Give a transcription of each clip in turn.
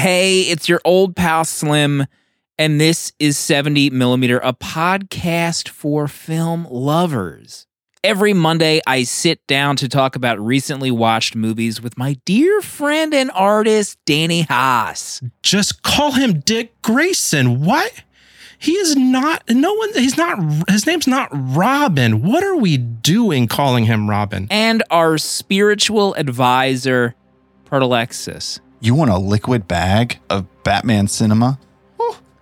Hey, it's your old pal Slim, and this is 70 Millimeter, a podcast for film lovers. Every Monday, I sit down to talk about recently watched movies with my dear friend and artist, Danny Haas. Just call him Dick Grayson. What? He is not, no one, he's not, his name's not Robin. What are we doing calling him Robin? And our spiritual advisor, Protolexis. You want a liquid bag of Batman cinema?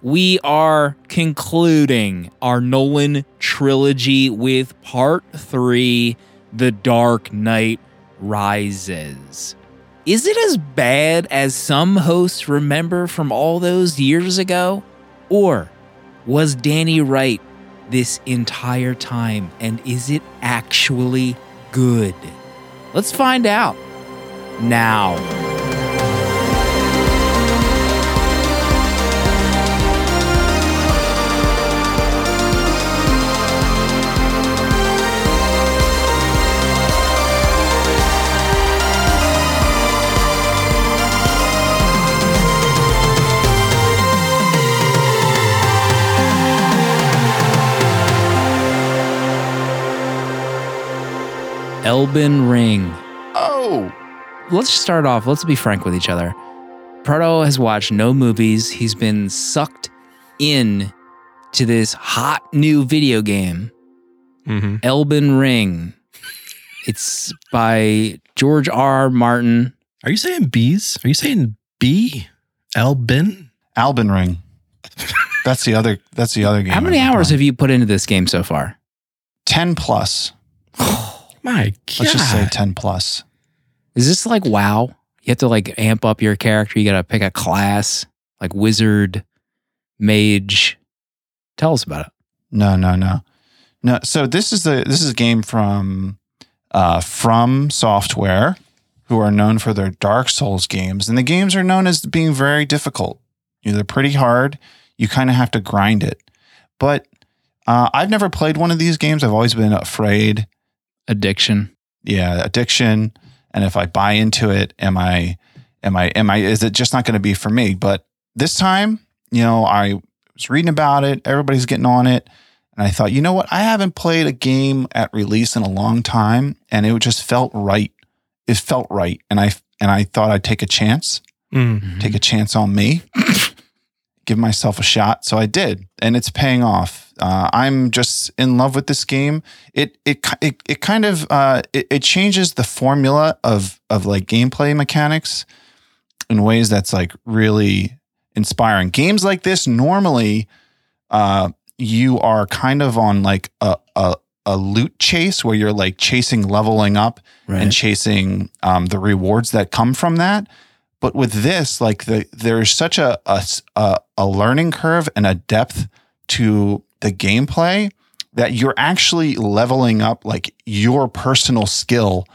we are concluding our Nolan trilogy with part three The Dark Knight Rises. Is it as bad as some hosts remember from all those years ago? Or was Danny right this entire time? And is it actually good? Let's find out now. Elben Ring. Oh, Let's start off. Let's be frank with each other. Proto has watched no movies. He's been sucked in to this hot new video game, Mm-hmm. Elben Ring. It's by George R. R. Martin. Are you saying bees? Are you saying B? Albin? Albin Ring. That's the other. That's the other game. How many hours have you put into this game so far? Ten plus. My God. Let's just say ten plus. Is this like WoW? You have to like amp up your character. You got to pick a class like wizard, mage. Tell us about it. No, no, no, no. So this is a this is a game from uh, From Software, who are known for their Dark Souls games, and the games are known as being very difficult. You know, they're pretty hard. You kind of have to grind it. But uh, I've never played one of these games. I've always been afraid. Addiction. Yeah, addiction. And if I buy into it, am I, am I, am I? Is it just not going to be for me? But this time, you know, I was reading about it. Everybody's getting on it. And I thought, you know what? I haven't played a game at release in a long time, and it just felt right. It felt right, and I and I thought I'd take a chance, Mm. take a chance on me, give myself a shot. So I did, and it's paying off. Uh, I'm just in love with this game. It it it, it kind of uh, it, it changes the formula of of like gameplay mechanics in ways that's like really inspiring. Games like this normally uh, you are kind of on like a, a a loot chase where you're like chasing leveling up Right. and chasing um, the rewards that come from that. But with this, like the there's such a, a a learning curve and a depth to the gameplay that you're actually leveling up like your personal skill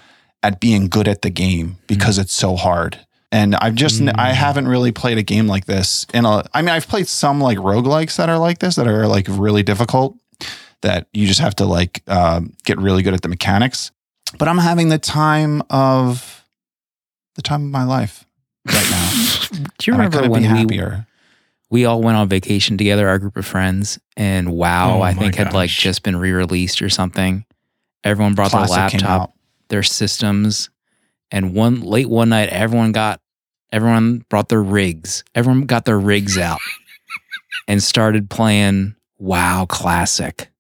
at being good at the game because it's so hard. And I've just I Mm. haven't really played a game like this in a I mean I've played some like roguelikes that are like this that are like really difficult that you just have to like um, get really good at the mechanics. But I'm having the time of the time of my life right now. Do you and remember when we. We all went on vacation together, our group of friends, and WoW, Oh I my think, had like just been re released or something. Everyone brought Classic their laptop, their systems, and one late one night, everyone got everyone brought their rigs. Everyone got their rigs out and started playing WoW Classic.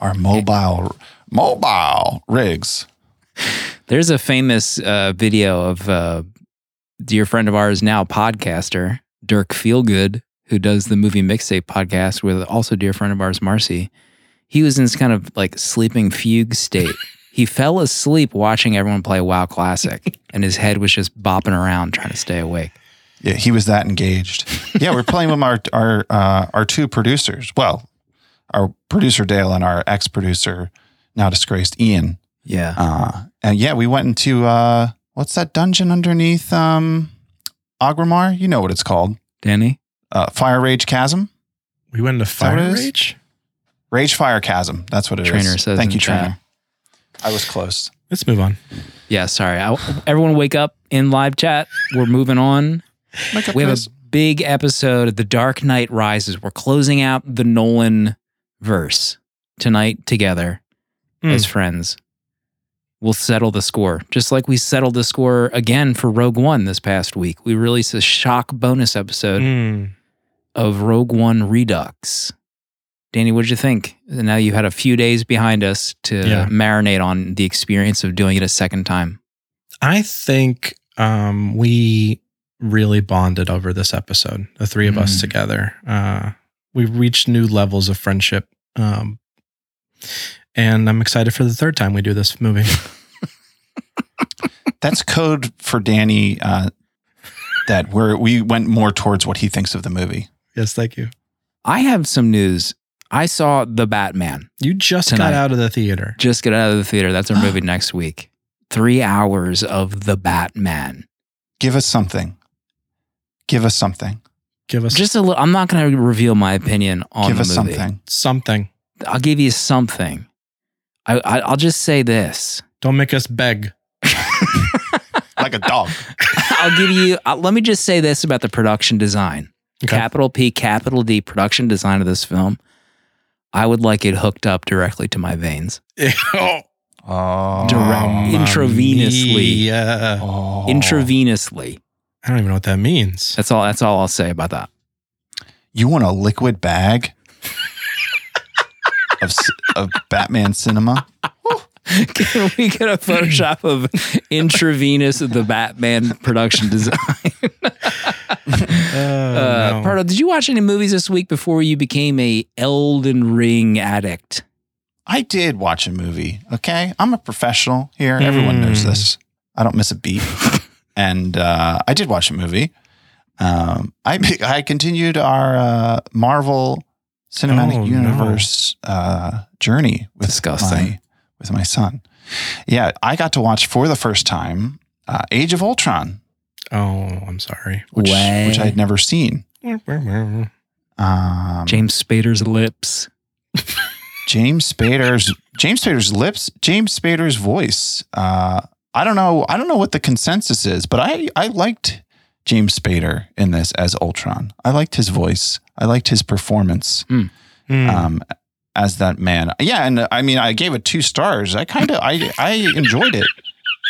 Our mobile mobile rigs. There's a famous uh, video of uh, dear friend of ours now, podcaster Dirk Feelgood, who does the movie mixtape podcast with also dear friend of ours, Marcy. He was in this kind of like sleeping fugue state. he fell asleep watching everyone play WoW Classic, and his head was just bopping around trying to stay awake. Yeah, he was that engaged. Yeah, we're playing with our our uh, our two producers. Well, our producer Dale and our ex producer, now disgraced Ian. Yeah. Uh, and yeah, we went into uh, what's that dungeon underneath um, Orgrimmar? You know what it's called? Danny? Uh, Fire Rage Chasm. We went into Fire it is? Rage? Rage Fire Chasm. That's what it is. Trainer says Thank in you, chat. trainer. I was close. Let's move on. Yeah, sorry. I, everyone wake up in live chat. We're moving on. Make up We have this. a big episode of The Dark Knight Rises. We're closing out the Nolan verse tonight together Hmm. as friends. We'll settle the score, just like we settled the score again for Rogue One this past week. We released a shock bonus episode Mm. of Rogue One Redux. Danny, what'd you think? Now you had a few days behind us to Yeah. marinate on the experience of doing it a second time. I think um, we really bonded over this episode, the three of us Mm. together. Uh, we reached new levels of friendship. Um, and I'm excited for the third time we do this movie. That's code for Danny. Uh, that where we went more towards what he thinks of the movie. yes, thank you. I have some news. I saw The Batman. You just Tonight. got out of the theater. Just get out of the theater. That's our movie next week. Three hours of The Batman. Give us something. Give us something. Give us Just a little. I'm not going to reveal my opinion on Give the us movie. something. something. I'll give you something. I, I I'll just say this. Don't make us beg. Like a dog. I'll give you. Uh, let me just say this about the production design. Okay. Capital P, capital D, production design of this film. I would like it hooked up directly to my veins. oh, Oh, Direct- Mamma intravenously. mia. Oh. Intravenously. I don't even know what that means. That's all. That's all I'll say about that. You want a liquid bag of of Batman cinema? Can we get a Photoshop of intravenous of the Batman production design? Oh, Uh, no. Proto, did you watch any movies this week before you became a Elden Ring addict? I did watch a movie. Okay, I'm a professional here. Everyone knows Hmm. this. I don't miss a beat, and uh, I did watch a movie. Um, I I continued our uh, Marvel Cinematic Oh, no. Universe uh, journey with Disgusting. my with my son. Yeah, I got to watch for the first time uh, Age of Ultron, oh, I'm sorry. which Way. which I had never seen. Um, James Spader's lips. James Spader's James Spader's lips, James Spader's voice. Uh, I don't know. I don't know what the consensus is, but I I liked James Spader in this as Ultron. I liked his voice. I liked his performance Hmm. um, as that man. Yeah, and I mean, I gave it two stars. I kind of I I enjoyed it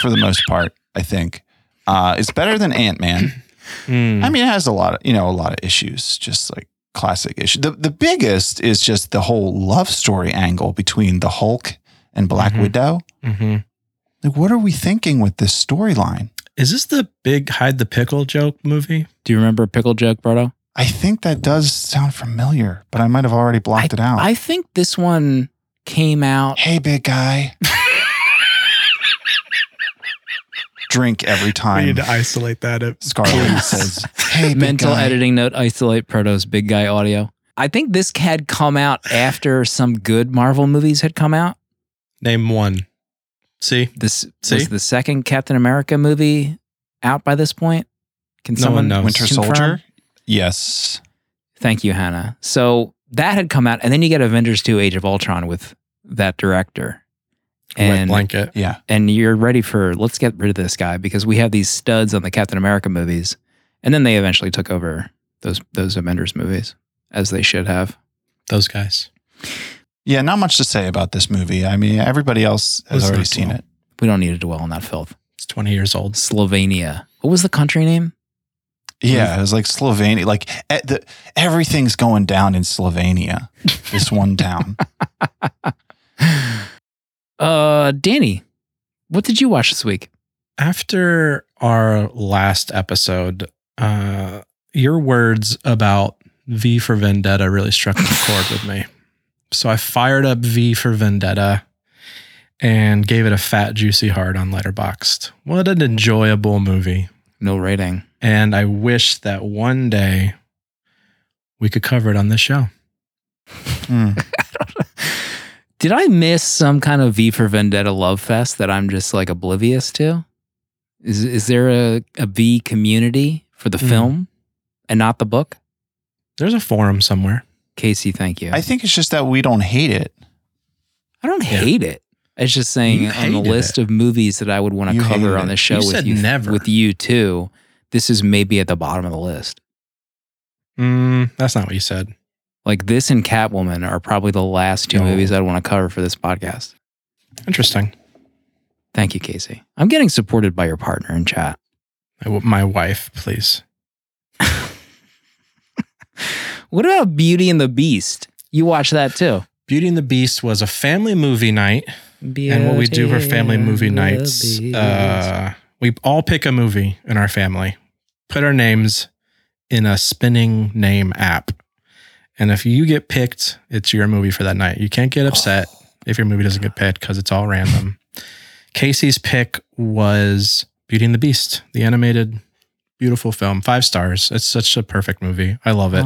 for the most part. I think uh, it's better than Ant Man. Hmm. I mean, it has a lot of you know a lot of issues, just like classic issues. The the biggest is just the whole love story angle between the Hulk and Black Mhm. Widow. Mhm. Like, what are we thinking with this storyline? Is this the big hide the pickle joke movie? Do you remember Pickle Joke, Bardo? I think that does sound familiar, but I might have already blocked it out. I think this one came out. hey, big guy. Drink every We time need to isolate that. Up. Scarlett says, "Hey, big Mental guy." editing note: isolate Proto's big guy audio. I think this had come out after some good Marvel movies had come out. Name one. See, This See? was the second Captain America movie out by this point. Can No someone one. Winter confirm? Soldier. Yes. Thank you, Hannah. So that had come out, and then you get Avengers 2 Age of Ultron with that director. wet And blanket. Yeah. and you're ready for let's get rid of this guy because we have these studs on the Captain America movies. And then they eventually took over those those Avengers movies as they should have. Those guys. Yeah. Not much to say about this movie. I mean, everybody else has Let's already not seen dwell. it. We don't need to dwell on that filth. It's 20 years old. Slovenia. What was the country name? Yeah, it was like Slovenia. Like the, everything's going down in Slovenia. This one town. Uh Danny, what did you watch this week? After our last episode, uh, your words about V for Vendetta really struck a chord with me. So I fired up V for Vendetta and gave it a fat, juicy heart on Letterboxd. What an enjoyable movie. No rating. And I wish that one day we could cover it on this show. Hmm. Did I miss some kind of V for Vendetta love fest that I'm just like oblivious to? Is is there a, a V community for the Hmm. film and not the book? There's a forum somewhere. Casey, thank you. I think it's just that we don't hate it. I don't Yeah. hate it. It's just saying You on the hated list of movies that I would want to You cover on the show You with you never. with you too. this is maybe at the bottom of the list. Mm, that's not what you said. Like this and Catwoman are probably the last two No. movies I'd want to cover for this podcast. Interesting. Thank you, Casey. I'm getting supported by your partner in chat. My wife, please. What about Beauty and the Beast? You watch that too. Beauty and the Beast was a family movie night. and what we do for family movie nights, uh, we all pick a movie in our family, put our names in a spinning name app. And if you get picked, it's your movie for that night. You can't get upset if your movie doesn't get picked because it's all random. Casey's pick was Beauty and the Beast, the animated, beautiful film, five stars. It's such a perfect movie. I love it.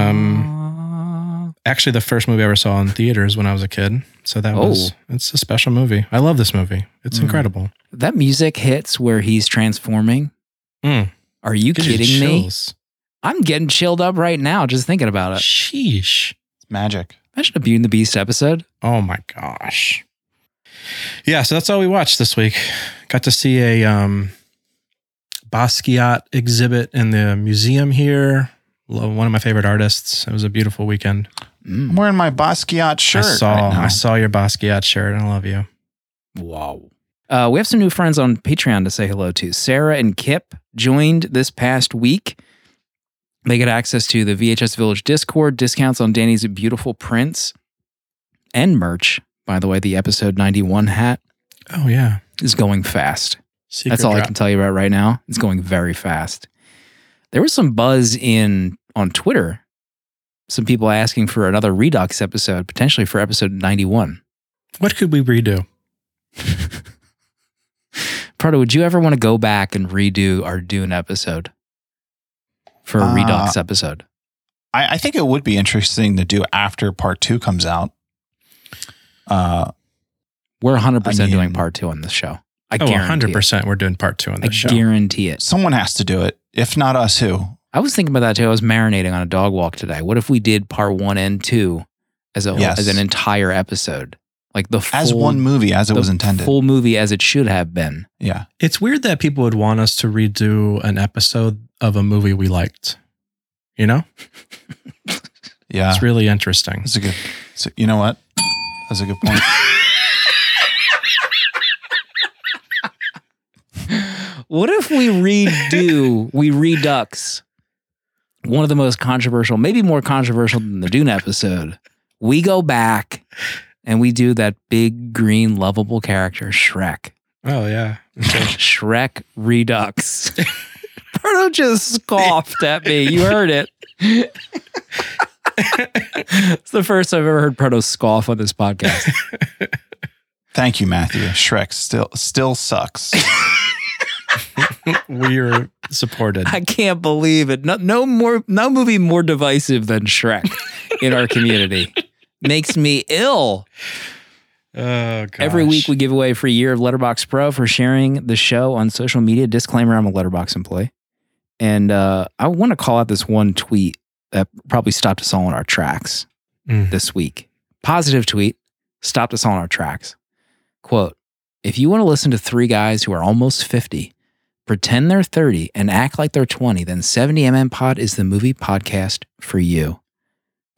Um, Actually, the first movie I ever saw in theaters when I was a kid. So that was, it's a special movie. I love this movie. It's Mm. incredible. that music hits where he's transforming. Mm. Are you Gives you kidding me? I'm getting chilled up right now just thinking about it. Sheesh. It's magic. Imagine a Beauty and the Beast episode. Oh my gosh. Yeah, so that's all we watched this week. Got to see a um Basquiat exhibit in the museum here. One of my favorite artists. It was a beautiful weekend. Mm. I'm wearing my Basquiat shirt. I saw right now. I saw your Basquiat shirt and I love you. Wow. Uh, we have some new friends on Patreon to say hello to. Sarah and Kip joined this past week. They get access to the VHS Village Discord, discounts on Danny's beautiful prints, and merch. By the way, the episode 91 hat Oh yeah. is going fast. Secret That's all I can tell you about right now. It's going very fast. There was some buzz in on Twitter. Some people asking for another Redux episode, potentially for episode 91. What could we redo? Proto, would you ever want to go back and redo our Dune episode for a Uh, Redux episode? I, I think it would be interesting to do after part two comes out. Uh, We're 100% I mean- doing part two on this show. I Oh, guarantee 100% we're doing part 2 on it. I this show. guarantee it. someone has to do it. If not us, who? I was thinking about that too. I was marinating on a dog walk today. What if we did part one and two as a Yes. as an entire episode, like the full, As one movie, as it the was intended. full movie as it should have been. yeah. It's weird that people would want us to redo an episode of a movie we liked. You know? Yeah. It's really interesting. That's a good. So, you know what? That's a good point. What if we redo, we redux one of the most controversial, maybe more controversial than the Dune episode? We go back and we do that big green lovable character, Shrek. Oh yeah. Shrek Redux. Bruno just scoffed at me. You heard it. it's the first I've ever heard Proto scoff on this podcast. Thank you, Matthew. Shrek still still sucks. We're supported. I can't believe it. No, no more, no movie more divisive than Shrek in our community. Makes me ill. Oh. Every week we give away a free year of Letterboxd Pro for sharing the show on social media. Disclaimer: I'm a Letterboxd employee, and uh, I want to call out this one tweet that probably stopped us all in our tracks Mm. this week. Positive tweet stopped us all in our tracks. Quote: If you want to listen to three guys who are almost 50, pretend they're 30, and act like they're 20, then 70mm Pod is the movie podcast for you.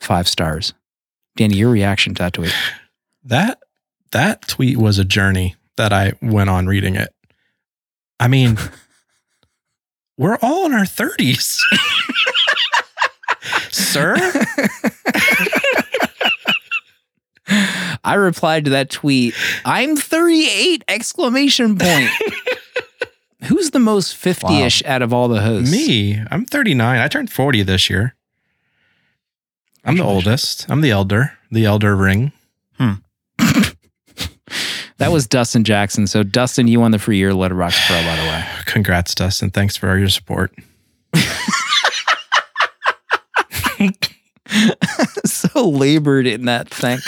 Five stars. Danny, your reaction to that tweet? That that tweet was a journey that I went on reading it. I mean, we're all in our 30s. Sir? I replied to that tweet, I'm 38 exclamation point. Who's the most 50ish out of all the hosts? Me. I'm 39. I turned 40 this year. I'm the oldest. I'm the elder. The elder ring. That was Dustin Jackson. So Dustin, you won the free year Letterboxd Pro, by the way. Congrats, Dustin. Thanks for all your support. so labored in that thank.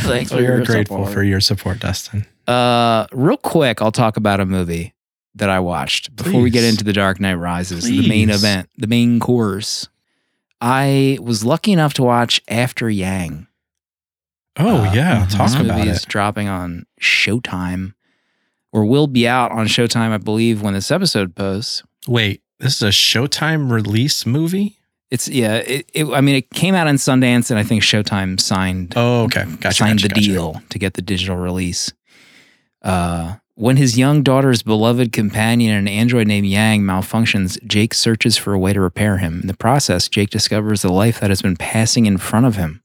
Thanks we are grateful for your support, Dustin. Uh, real quick, I'll talk about a movie that I watched before we get into The Dark Knight Rises, the main event, the main course. I was lucky enough to watch After Yang. Oh Uh, yeah, mhm. talk This about movie it. is dropping on Showtime. or will be out on Showtime, I believe, when this episode posts. Wait, this is a Showtime release movie? It's yeah. It, it, I mean, it came out in Sundance, and I think Showtime signed Oh, okay. Gotcha. signed gotcha, the gotcha. deal to get the digital release. Uh, when his young daughter's beloved companion, an android named Yang, malfunctions, Jake searches for a way to repair him. In the process, Jake discovers the life that has been passing in front of him,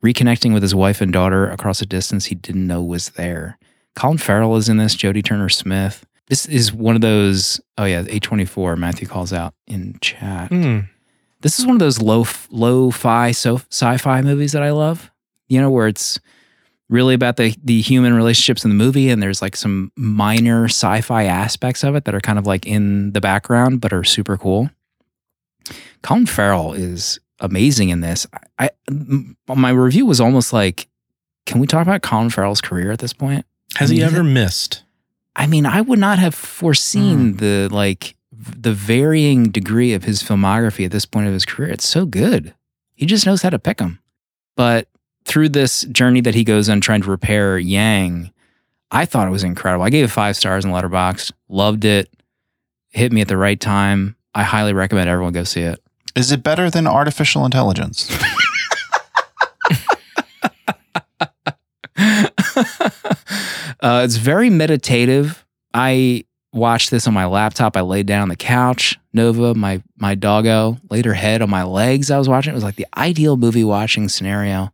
reconnecting with his wife and daughter across a distance he didn't know was there. Colin Farrell is in this, Jodie Turner Smith. This is one of those, oh yeah, A24, Matthew calls out in chat. Hmm. This is one of those low low-fi so, sci-fi movies that I love. You know, where it's really about the the human relationships in the movie, and there's like some minor sci-fi aspects of it that are kind of like in the background, but are super cool. Colin Farrell is amazing in this. I, I my review was almost like, can we talk about Colin Farrell's career at this point? Has I he mean, ever missed? I mean, I would not have foreseen hmm. the like the varying degree of his filmography at this point of his career. It's so good. He just knows how to pick them. But through this journey that he goes on trying to repair Yang, I thought it was incredible. I gave it five stars in Letterboxd. Loved it. Hit me at the right time. I highly recommend everyone go see it. Is it better than artificial intelligence? uh, it's very meditative. I watched this on my laptop. I laid down on the couch. Nova, my my doggo, laid her head on my legs. I was watching. It was like the ideal movie watching scenario,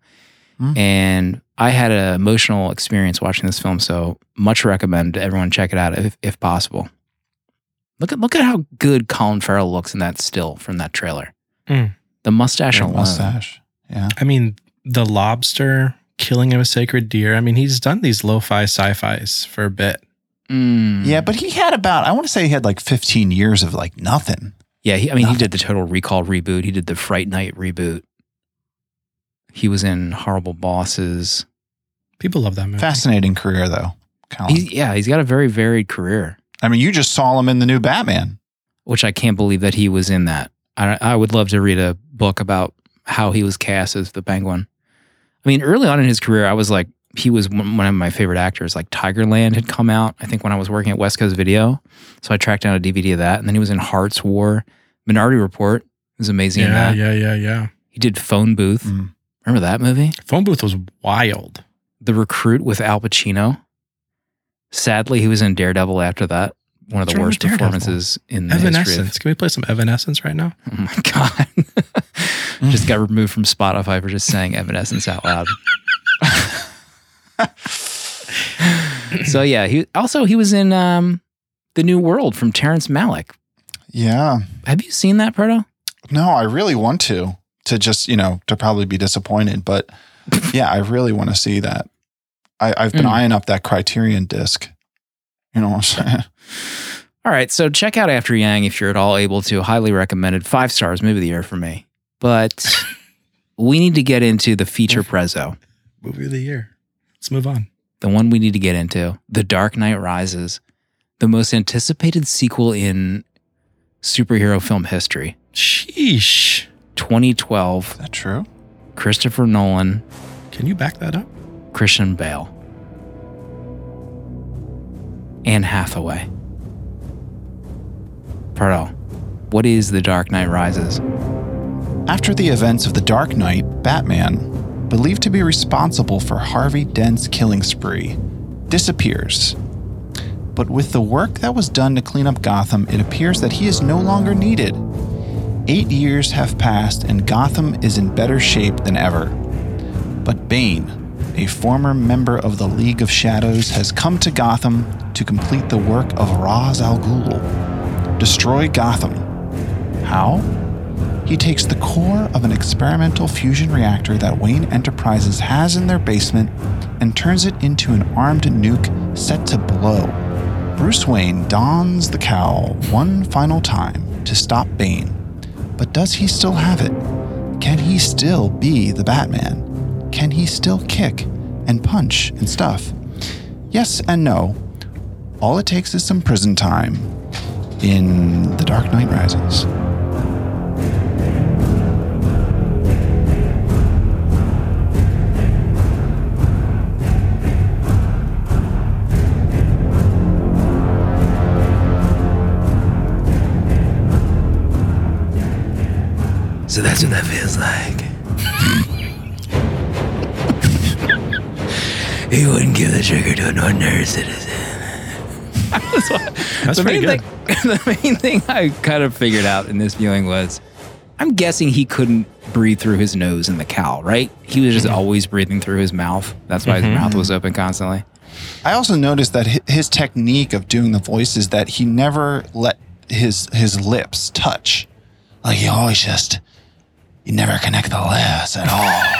Hmm. and I had an emotional experience watching this film. So much recommend everyone check it out if, if possible. Look at look at how good Colin Farrell looks in that still from that trailer. Hmm. The mustache Great alone. mustache. Yeah. I mean, The Lobster, Killing of a Sacred Deer. I mean, he's done these lo-fi sci-fis for a bit. Mm. Yeah, but he had about, I want to say he had like 15 years of like nothing. Yeah, he, I mean, he did the Total Recall reboot. He did the Fright Night reboot. He was in Horrible Bosses. People love that movie. Fascinating career though. Colin. He's, yeah, he's got a very varied career, I mean, you just saw him in the new Batman. which I can't believe that he was in that. I, I would love to read a book about how he was cast as the Penguin. I mean, early on in his career, I was like, he was one one of my favorite actors. Like Tigerland had come out, I think, when I was working at West Coast Video. So I tracked down a DVD of that. And then he was in Hart's War, Minority Report. He was amazing in Yeah, that. yeah, yeah, yeah. He did Phone Booth. Mm. Remember that movie? Phone booth was wild. The Recruit with Al Pacino. Sadly, he was in Daredevil after that. One of What's the worst performances in the history of. Evanescence. Can we play some Evanescence right now? Oh my god! just got removed from Spotify for just saying Evanescence out loud. so yeah, he also he was in um, the New World from Terrence Malick. Yeah. Have you seen that, Proto? No, I really want to, to just, you know, to probably be disappointed. But yeah, I really want to see that. I, I've been Mm. eyeing up that Criterion disc. You know what I'm saying? All right, so check out After Yang if you're at all able to. Highly recommended. Five stars, movie of the year for me. But we need to get into the feature prezzo. Movie of the year. Let's move on. the one we need to get into, The Dark Knight Rises, the most anticipated sequel in superhero film history. Sheesh. 2012, Is that true? Christopher Nolan, Can you back that up? Christian Bale, Anne Hathaway. Proto, what is The Dark Knight Rises? After the events of The Dark Knight, Batman, believed to be responsible for Harvey Dent's killing spree, disappears. But with the work that was done to clean up Gotham, it appears that he is no longer needed. Eight years have passed, and Gotham is in better shape than ever. But Bane, a former member of the League of Shadows, has come to Gotham to complete the work of Ra's al Ghul. Destroy Gotham. How? He takes the core of an experimental fusion reactor that Wayne Enterprises has in their basement and turns it into an armed nuke set to blow. Bruce Wayne dons the cowl one final time to stop Bane. But does he still have it? Can he still be the Batman? Can he still kick and punch and stuff? Yes and no. All it takes is some prison time in The Dark Knight Rises. So that's what that feels like. he wouldn't give the trigger to an ordinary citizen. That's the pretty main good. Thing, the main thing I kind of figured out in this viewing was I'm guessing he couldn't breathe through his nose in the cowl, right? He was just Mm-hmm. always breathing through his mouth. That's why his mouth was open constantly. I also noticed that his technique of doing the voice is that he never let his his lips touch. Like he always just you never connect the lips at all.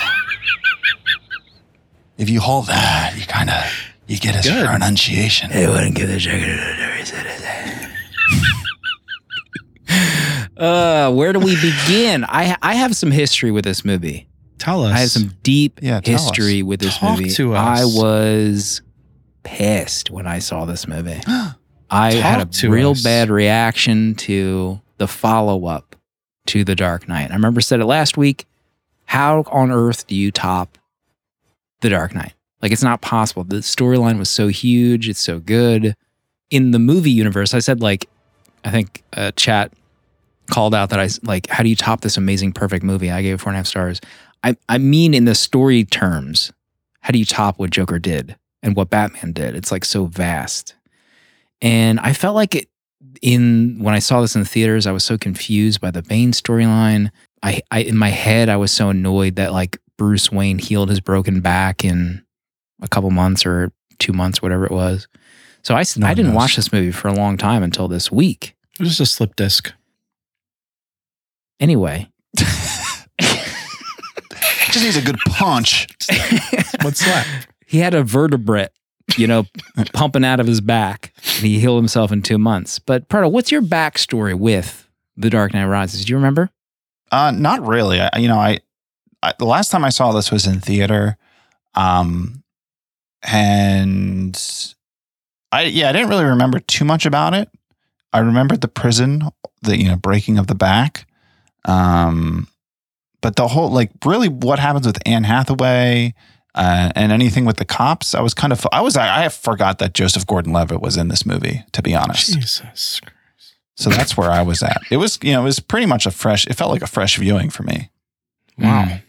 if you hold that, you kind of you get his Good. pronunciation. He wouldn't give the trigger to an citizen. uh, where do we begin? I I have some history with this movie. Tell us. I have some deep Yeah, history us. with this Talk movie. to I was pissed when I saw this movie. I had a real us. bad reaction to the follow up to The Dark Knight. I remember said it last week. How on earth do you top The Dark Knight? Like it's not possible. The storyline was so huge. It's so good. In the movie universe, I said like, I think a chat called out that I like, how do you top this amazing, perfect movie? I gave it four and a half stars. I, I mean, in the story terms, how do you top what Joker did and what Batman did? It's like so vast. And I felt like it in when I saw this in the theaters, I was so confused by the Bane storyline. I, I in my head, I was so annoyed that like Bruce Wayne healed his broken back in a couple months or two months, whatever it was. So I, s- No I didn't knows. watch this movie for a long time until this week. It was just a slip disc. Anyway, Just needs a good punch. What's that? he had a vertebrate, you know, pumping out of his back, and he healed himself in two months. But Proto, what's your backstory with The Dark Knight Rises? Do you remember? Uh, not really. I, you know, I, I the last time I saw this was in theater, um, and I yeah, I didn't really remember too much about it. I remembered the prison, the you know breaking of the back, um, but the whole like really what happens with Anne Hathaway. Uh, and anything with the cops, I was kind of I was I, I forgot that Joseph Gordon-Levitt was in this movie. To be honest, Jesus. so that's where I was at. It was you know it was pretty much a fresh. It felt like a fresh viewing for me. Wow. Mm.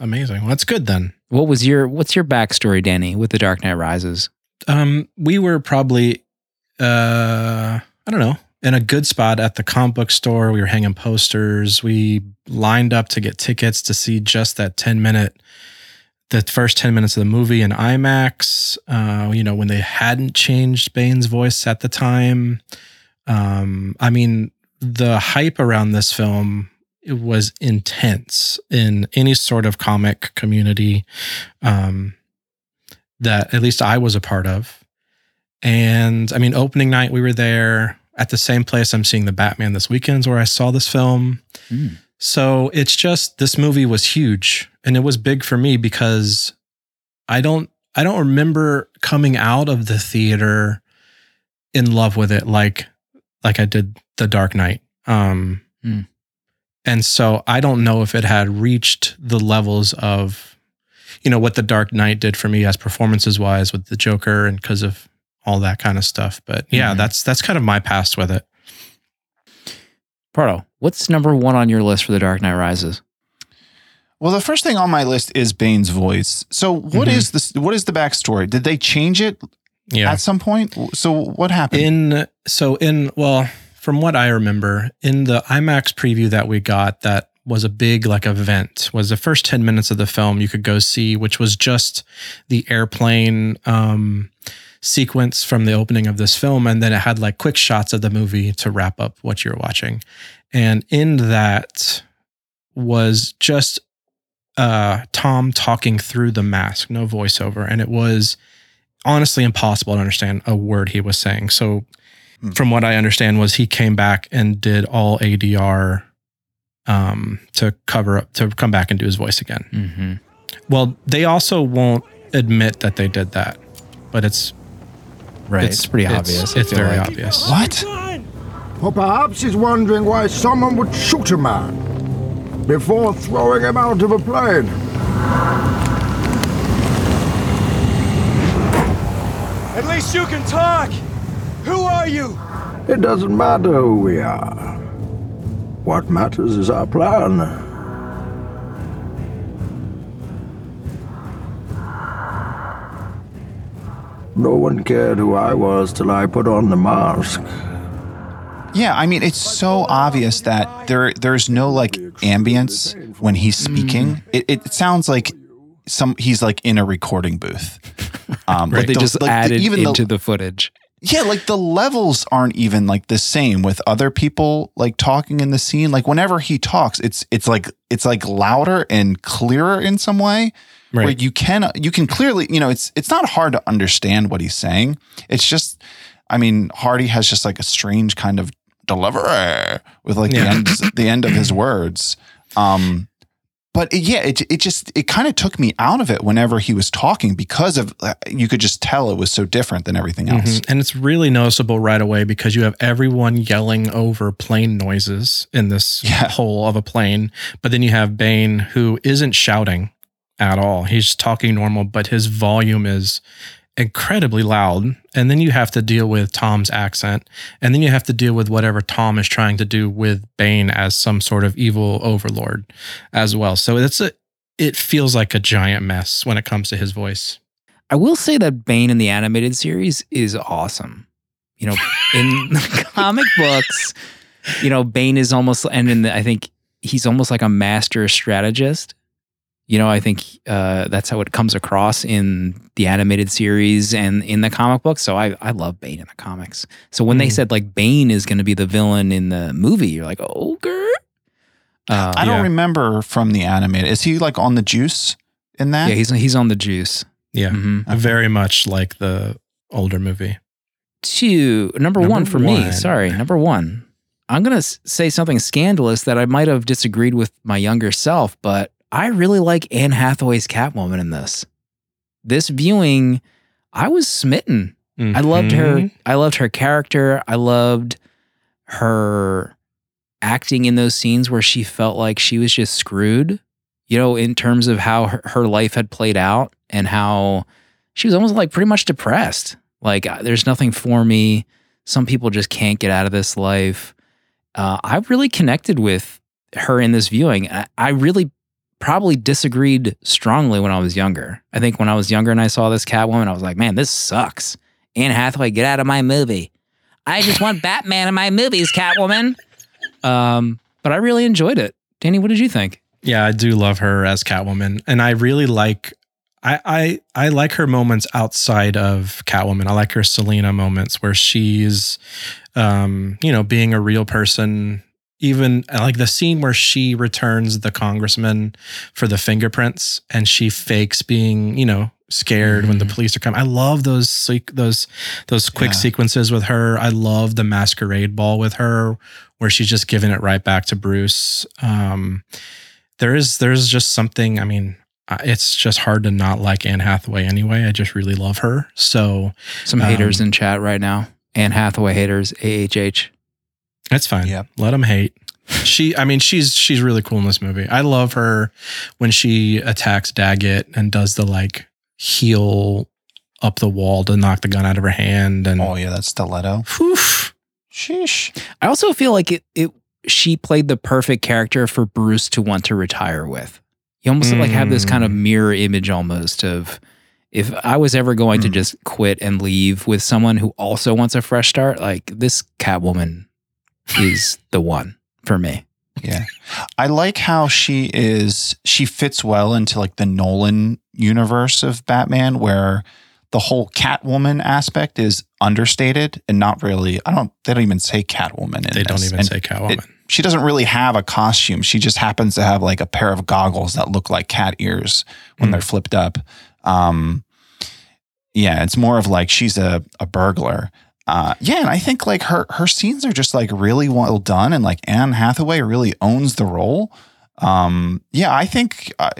Amazing. Well, that's good then. What was your What's your backstory, Danny, with The Dark Knight Rises? Um, we were probably, uh, I don't know, in a good spot at the comic book store. We were hanging posters. We lined up to get tickets to see just that 10 minute, the first 10 minutes of the movie in IMAX. Uh, you know, when they hadn't changed Bane's voice at the time. Um, I mean, the hype around this film was intense in any sort of comic community. Um, that at least I was a part of. And I mean, opening night, we were there at the same place I'm seeing the Batman this weekend where I saw this film. Hmm. So it's just this movie was huge and it was big for me because I don't I don't remember coming out of the theater in love with it like like I did The Dark Knight. Um Hmm. and so I don't know if it had reached the levels of you know what The Dark Knight did for me as performances wise with the Joker and because of all that kind of stuff. But yeah, Mhm. that's that's kind of my past with it. Proto, what's number one on your list for The Dark Knight Rises? Well, the first thing on my list is Bane's voice. So, what Mhm. is this? What is the backstory? Did they change it Yeah. at some point? So, what happened? In so in well, from what I remember, in the IMAX preview that we got, that was a big like event. Was the first ten minutes of the film you could go see, which was just the airplane um, sequence from the opening of this film, and then it had like quick shots of the movie to wrap up what you're watching. And in that was just uh, Tom talking through the mask, no voiceover, and it was honestly impossible to understand a word he was saying. So, Hmm. from what I understand, was he came back and did all ADR um, to cover up to come back and do his voice again. Mm-hmm. Well, they also won't admit that they did that, but it's Right. It's, pretty obvious. I It's feel very like. obvious. what? Or perhaps he's wondering why someone would shoot a man before throwing him out of a plane. At least you can talk! Who are you? It doesn't matter who we are. What matters is our plan. No one cared who I was till I put on the mask. Yeah, I mean it's so obvious that there there's no like ambience when he's speaking. It, it sounds like some he's like in a recording booth. Um, But like they the- just like the- added even into the, the footage. Yeah, like the levels aren't even like the same with other people like talking in the scene. Like whenever he talks, it's it's like it's like louder and clearer in some way. Where you can you can clearly you know it's it's not hard to understand what he's saying. It's just I mean Hardy has just like a strange kind of delivery with like the end the end of his words. Um, but it, yeah, it it just it kind of took me out of it whenever he was talking because of uh, you could just tell it was so different than everything else. Mhm. And it's really noticeable right away because you have everyone yelling over plane noises in this Yeah. hole of a plane. But then you have Bane who isn't shouting at all. He's talking normal, but his volume is incredibly loud. And then you have to deal with Tom's accent. And then you have to deal with whatever Tom is trying to do with Bane as some sort of evil overlord as well. So it's a it feels like a giant mess when it comes to his voice. I will say that Bane in the animated series is awesome. You know, in the comic books, you know, Bane is almost, and in the, I think he's almost like a master strategist. You know, I think uh, that's how it comes across in the animated series and in the comic book. So I, I love Bane in the comics. So when they Mm. said like Bane is going to be the villain in the movie, you're like, okay. Uh, I don't Yeah. remember from the animated. Is he like on the juice in that? yeah, he's he's on the juice. Yeah. hmm Very much like the older movie. two number, Number one for me sorry number one i'm gonna say something scandalous that i might have disagreed with my younger self but i really like anne hathaway's catwoman in this. This viewing i was smitten. I loved her Mhm. i loved her character. I loved her acting in those scenes where she felt like she was just screwed you know in terms of how her, her life had played out and how she was almost like pretty much depressed. Like uh, there's nothing for me. Some people just can't get out of this life. Uh, i really connected with her in this viewing. I, I really probably disagreed strongly when i was younger i think when i was younger and i saw this catwoman i was like man this sucks anne hathaway get out of my movie i just want batman in my movies catwoman um, but i really enjoyed it danny what did you think Yeah, I do love her as Catwoman, and I really like. I, I I like her moments outside of Catwoman. I like her Selina moments where she's, um, you know, being a real person. Even like the scene where she returns the congressman for the fingerprints, and she fakes being, you know, scared when the Mhm. police are coming. I love those those those quick Yeah. sequences with her. I love the masquerade ball with her, where she's just giving it right back to Bruce. Um, there is there's just something. I mean, it's just hard to not like Anne Hathaway anyway. I just really love her. So some Um, haters in chat right now anne hathaway haters ahh That's fine. Yeah. Let them hate. She, I mean, she's she's really cool in this movie. I love her when she attacks Daggett and does the like heel up the wall to knock the gun out of her hand and Oh yeah, that stiletto. Whew. Sheesh. I also feel like it, it she played the perfect character for Bruce to want to retire with. You almost like have this kind of Mm. mirror image almost of if I was ever going to Mm. just quit and leave with someone who also wants a fresh start, like this Catwoman is the one for me. Yeah. I like how she is she fits well into like the Nolan universe of Batman where the whole Catwoman aspect is understated and not really I don't they don't even say Catwoman in They don't even And say Catwoman. she doesn't really have a costume. She just happens to have like a pair of goggles that look like cat ears when Mm. they're flipped up. Um, yeah, it's more of like she's a, a burglar. Uh, yeah, and I think like her her scenes are just like really well done, and like Anne Hathaway really owns the role. Um, yeah, I think uh,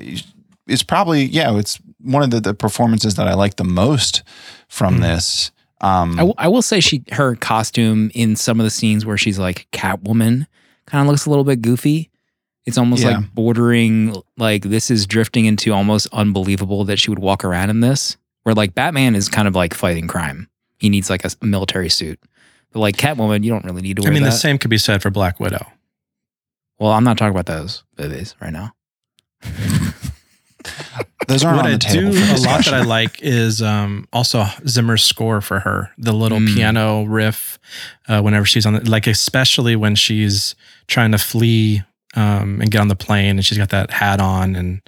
it's probably yeah, it's one of the, the performances that I like the most from Mm. this. Um, I, w- I will say she her costume in some of the scenes where she's like Catwoman kind of looks a little bit goofy. It's almost Yeah. like bordering like this is drifting into almost unbelievable that she would walk around in this. Where like Batman is kind of like fighting crime. He needs like a military suit. But like Catwoman, you don't really need to I mean, that. the same could be said for Black Widow. well, I'm not talking about those movies right now. Those aren't what on I the table. do a lot that I like is um, also Zimmer's score for her, the little Mm. piano riff. Uh, whenever she's on, the, like especially when she's trying to flee um, and get on the plane, and she's got that hat on, and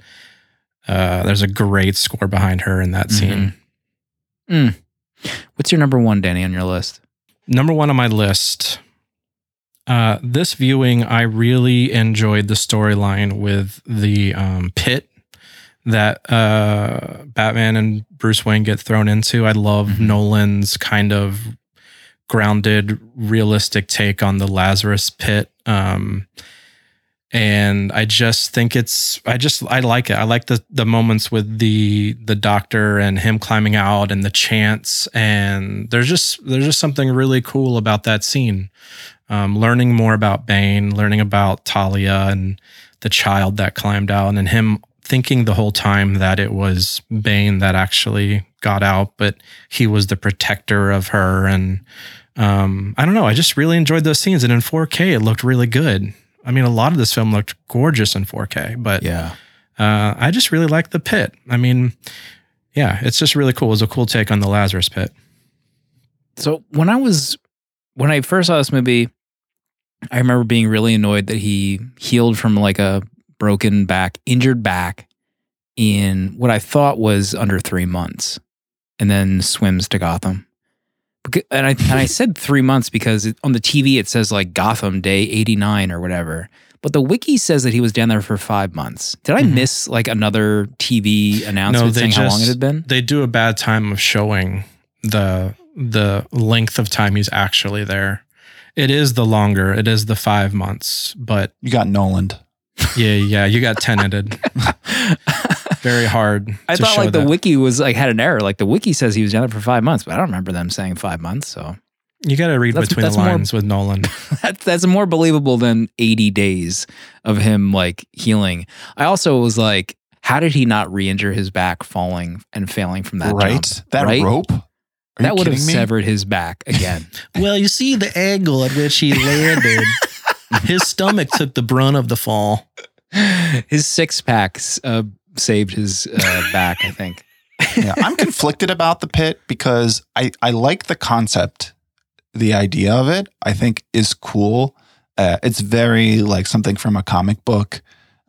uh, there's a great score behind her in that scene. Mm. What's your number one, Danny, on your list? Number one on my list. Uh, this viewing, I really enjoyed the storyline with the um, pit that uh, Batman and Bruce Wayne get thrown into. I love Mhm. Nolan's kind of grounded, realistic take on the Lazarus pit. Um, and I just think it's I just I like it. I like the the moments with the the doctor and him climbing out and the chants and there's just there's just something really cool about that scene. Um, learning more about Bane, learning about Talia and the child that climbed out, and him thinking the whole time that it was Bane that actually got out, but he was the protector of her. And um, I don't know. I just really enjoyed those scenes, and in 4K, it looked really good. I mean, a lot of this film looked gorgeous in 4K, but Yeah. uh, I just really like the pit. I mean, yeah, it's just really cool. It was a cool take on the Lazarus pit. So when I was when I first saw this movie, I remember being really annoyed that he healed from like a broken back, injured back in what I thought was under three months, and then swims to Gotham. Becau- And I and I said three months because it, on the TV it says like Gotham Day eighty nine or whatever, but the wiki says that he was down there for five months. Did I Mhm. miss like another TV announcement they saying how long it had been? They do a bad time of showing the the length of time he's actually there. It is the longer. It is the five months, but you got Noland. yeah, yeah, you got tenanted. Very hard. I to thought show like the that. wiki was like had an error. Like the wiki says he was down there for five months, but I don't remember them saying five months. So You got to read That's- between that's the more- lines with Nolan. that's that's more believable than eighty days of him like healing. I also was like, how did he not re-injure his back falling and failing from that right? jump? that right? rope? Are that you would have kidding me? severed his back again. well, you see the angle at which he landed. His stomach took the brunt of the fall. his six packs uh, saved his uh, back. I think. yeah, I'm conflicted about the pit because I, I like the concept, the idea of it. I think is cool. Uh, it's very like something from a comic book.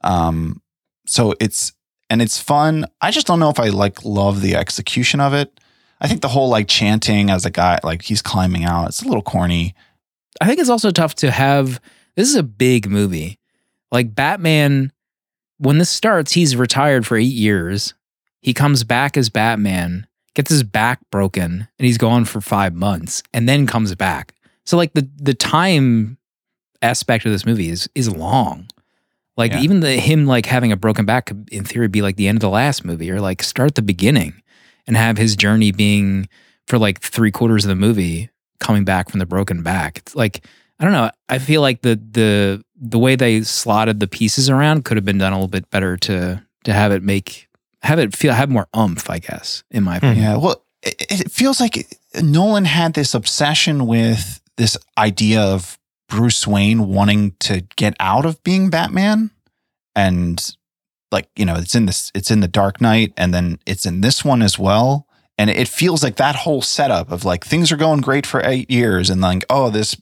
Um, so it's and it's fun. I just don't know if I like love the execution of it. I think the whole like chanting as a guy like he's climbing out. It's a little corny. I think it's also tough to have. This is a big movie. Like Batman, when this starts, he's retired for eight years. He comes back as Batman, gets his back broken, and he's gone for five months, and then comes back. So like the the time aspect of this movie is is long. Like Yeah. even the him like having a broken back could in theory be like the end of the last movie, or like start the beginning and have his journey being for like three quarters of the movie coming back from the broken back. It's like I don't know. I feel like the the the way they slotted the pieces around could have been done a little bit better to to have it make have it feel have more umph. I guess in my hmm. opinion. Yeah. Well, it, it feels like Nolan had this obsession with this idea of Bruce Wayne wanting to get out of being Batman. And like, you know, it's in this, it's in the Dark Knight and then it's in this one as well. And it feels like that whole setup of like things are going great for eight years and like, oh, this,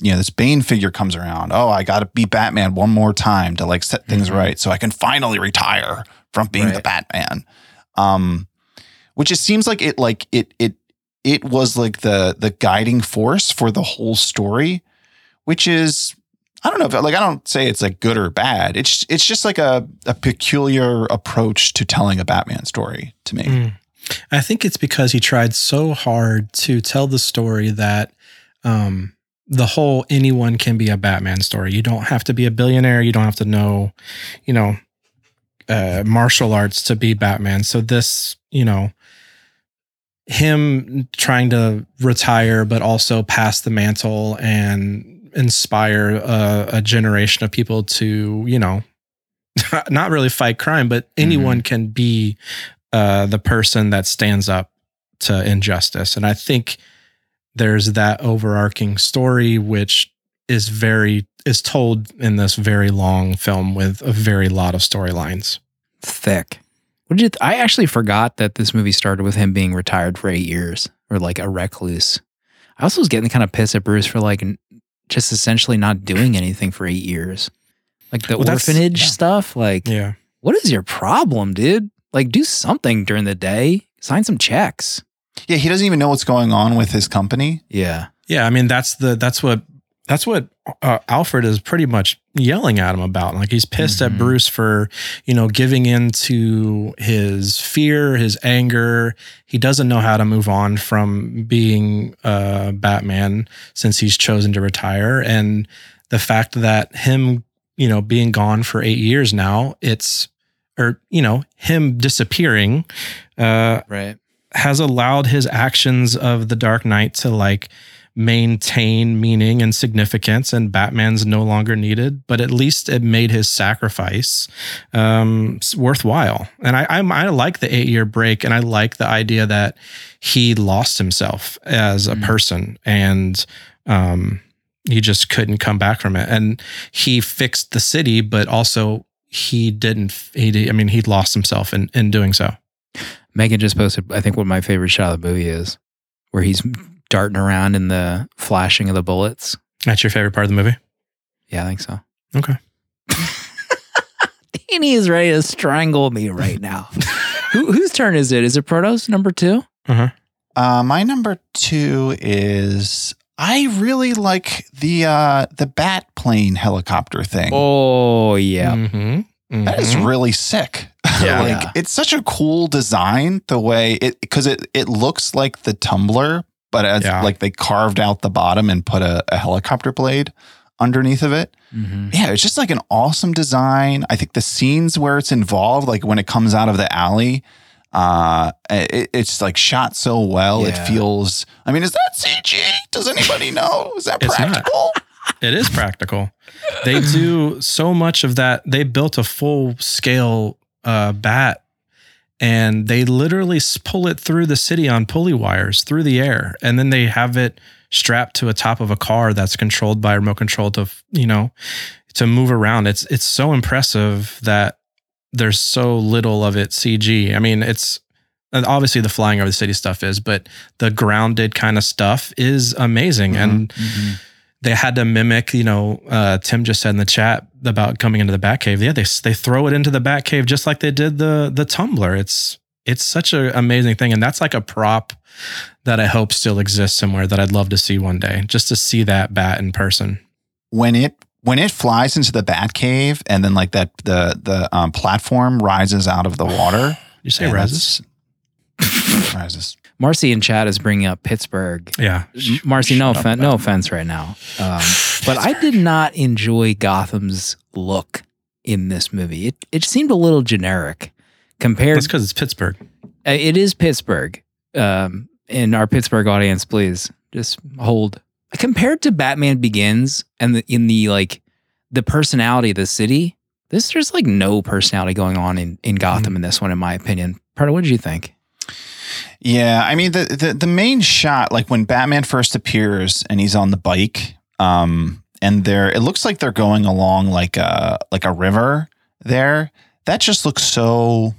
you know, this Bane figure comes around. Oh, I got to be Batman one more time to like set things Mhm. right so I can finally retire from being the Batman. Um, which it seems like it like it it it was like the the guiding force for the whole story which is i don't know if like i don't say it's like good or bad it's it's just like a, a peculiar approach to telling a batman story to me Mm. I think it's because he tried so hard to tell the story that um, the whole anyone can be a Batman story. You don't have to be a billionaire. You don't have to know, you know, uh, martial arts to be Batman. So this, you know, him trying to retire, but also pass the mantle and inspire a, a generation of people to, you know, not really fight crime, but anyone can be uh, the person that stands up to injustice. And I think there's that overarching story, which is very is told in this very long film with a very lot of storylines. Thick. What did you? Th- I actually forgot that this movie started with him being retired for eight years or like a recluse. I also was getting kind of pissed at Bruce for like just essentially not doing anything for eight years, like the Well, orphanage yeah. stuff. Like, Yeah. what is your problem, dude? Like, do something during the day. Sign some checks. Yeah, he doesn't even know what's going on with his company. Yeah. Yeah, I mean that's the that's what that's what uh, Alfred is pretty much yelling at him about. Like he's pissed Mhm. at Bruce for you know giving in to his fear, his anger. He doesn't know how to move on from being uh, Batman since he's chosen to retire, and the fact that him you know being gone for eight years now, it's or you know him disappearing. Uh, Right. Has allowed his actions of the Dark Knight to like maintain meaning and significance, and Batman's no longer needed. But at least it made his sacrifice um, worthwhile. And I, I'm, I like the eight year break, and I like the idea that he lost himself as a Mm. person, and um, he just couldn't come back from it. And he fixed the city, but also he didn't. He, I mean, he lost himself in in doing so. Megan just posted, I think, what my favorite shot of the movie is, where he's darting around in the flashing of the bullets. That's your favorite part of the movie. Yeah, I think so. Okay. Danny is ready to strangle me right now. Who, whose turn is it? Is it Protos number two? Uh, my number two is I really like the uh, the bat plane helicopter thing. Oh yeah, Mm-hmm. That is really sick. Yeah. like Yeah. it's such a cool design the way it because it it looks like the tumbler, but as Yeah. like they carved out the bottom and put a, a helicopter blade underneath of it. Mhm. Yeah, it's just like an awesome design. I think the scenes where it's involved, like when it comes out of the alley, uh, it, it's like shot so well. Yeah. It feels. I mean, is that CG? Does anybody know? Is that practical? It is practical. They do so much of that. They built a full scale uh, bat and they literally pull it through the city on pulley wires through the air. And then they have it strapped to a top of a car that's controlled by remote control to, you know, to move around. It's, it's so impressive that there's so little of it CG. I mean, it's, obviously the flying over the city stuff is, but the grounded kind of stuff is amazing. Mhm. And Mhm. They had to mimic, you know, uh, Tim just said in the chat about coming into the Batcave. Yeah, they they throw it into the Batcave just like they did the the tumbler. It's it's such an amazing thing, and that's like a prop that I hope still exists somewhere that I'd love to see one day, just to see that bat in person. when it when it flies into the bat cave and then like that the the um, platform rises out of the water. You say rises? rises. Marcy in chat is bringing up Pittsburgh. Yeah, Marcy, no offense, no offense right now, um, but I did not enjoy Gotham's look in this movie. It it seemed a little generic compared. that's because it's Pittsburgh. Uh, It is Pittsburgh. Um, in our Pittsburgh audience, please just hold. Compared to Batman Begins and the, in the like the personality of the city, this there's like no personality going on in in Gotham in this one, in my opinion. Part what did you think? Yeah, I mean the, the the main shot, like when Batman first appears and he's on the bike, um, and they're it looks like they're going along like a like a river there. That just looks so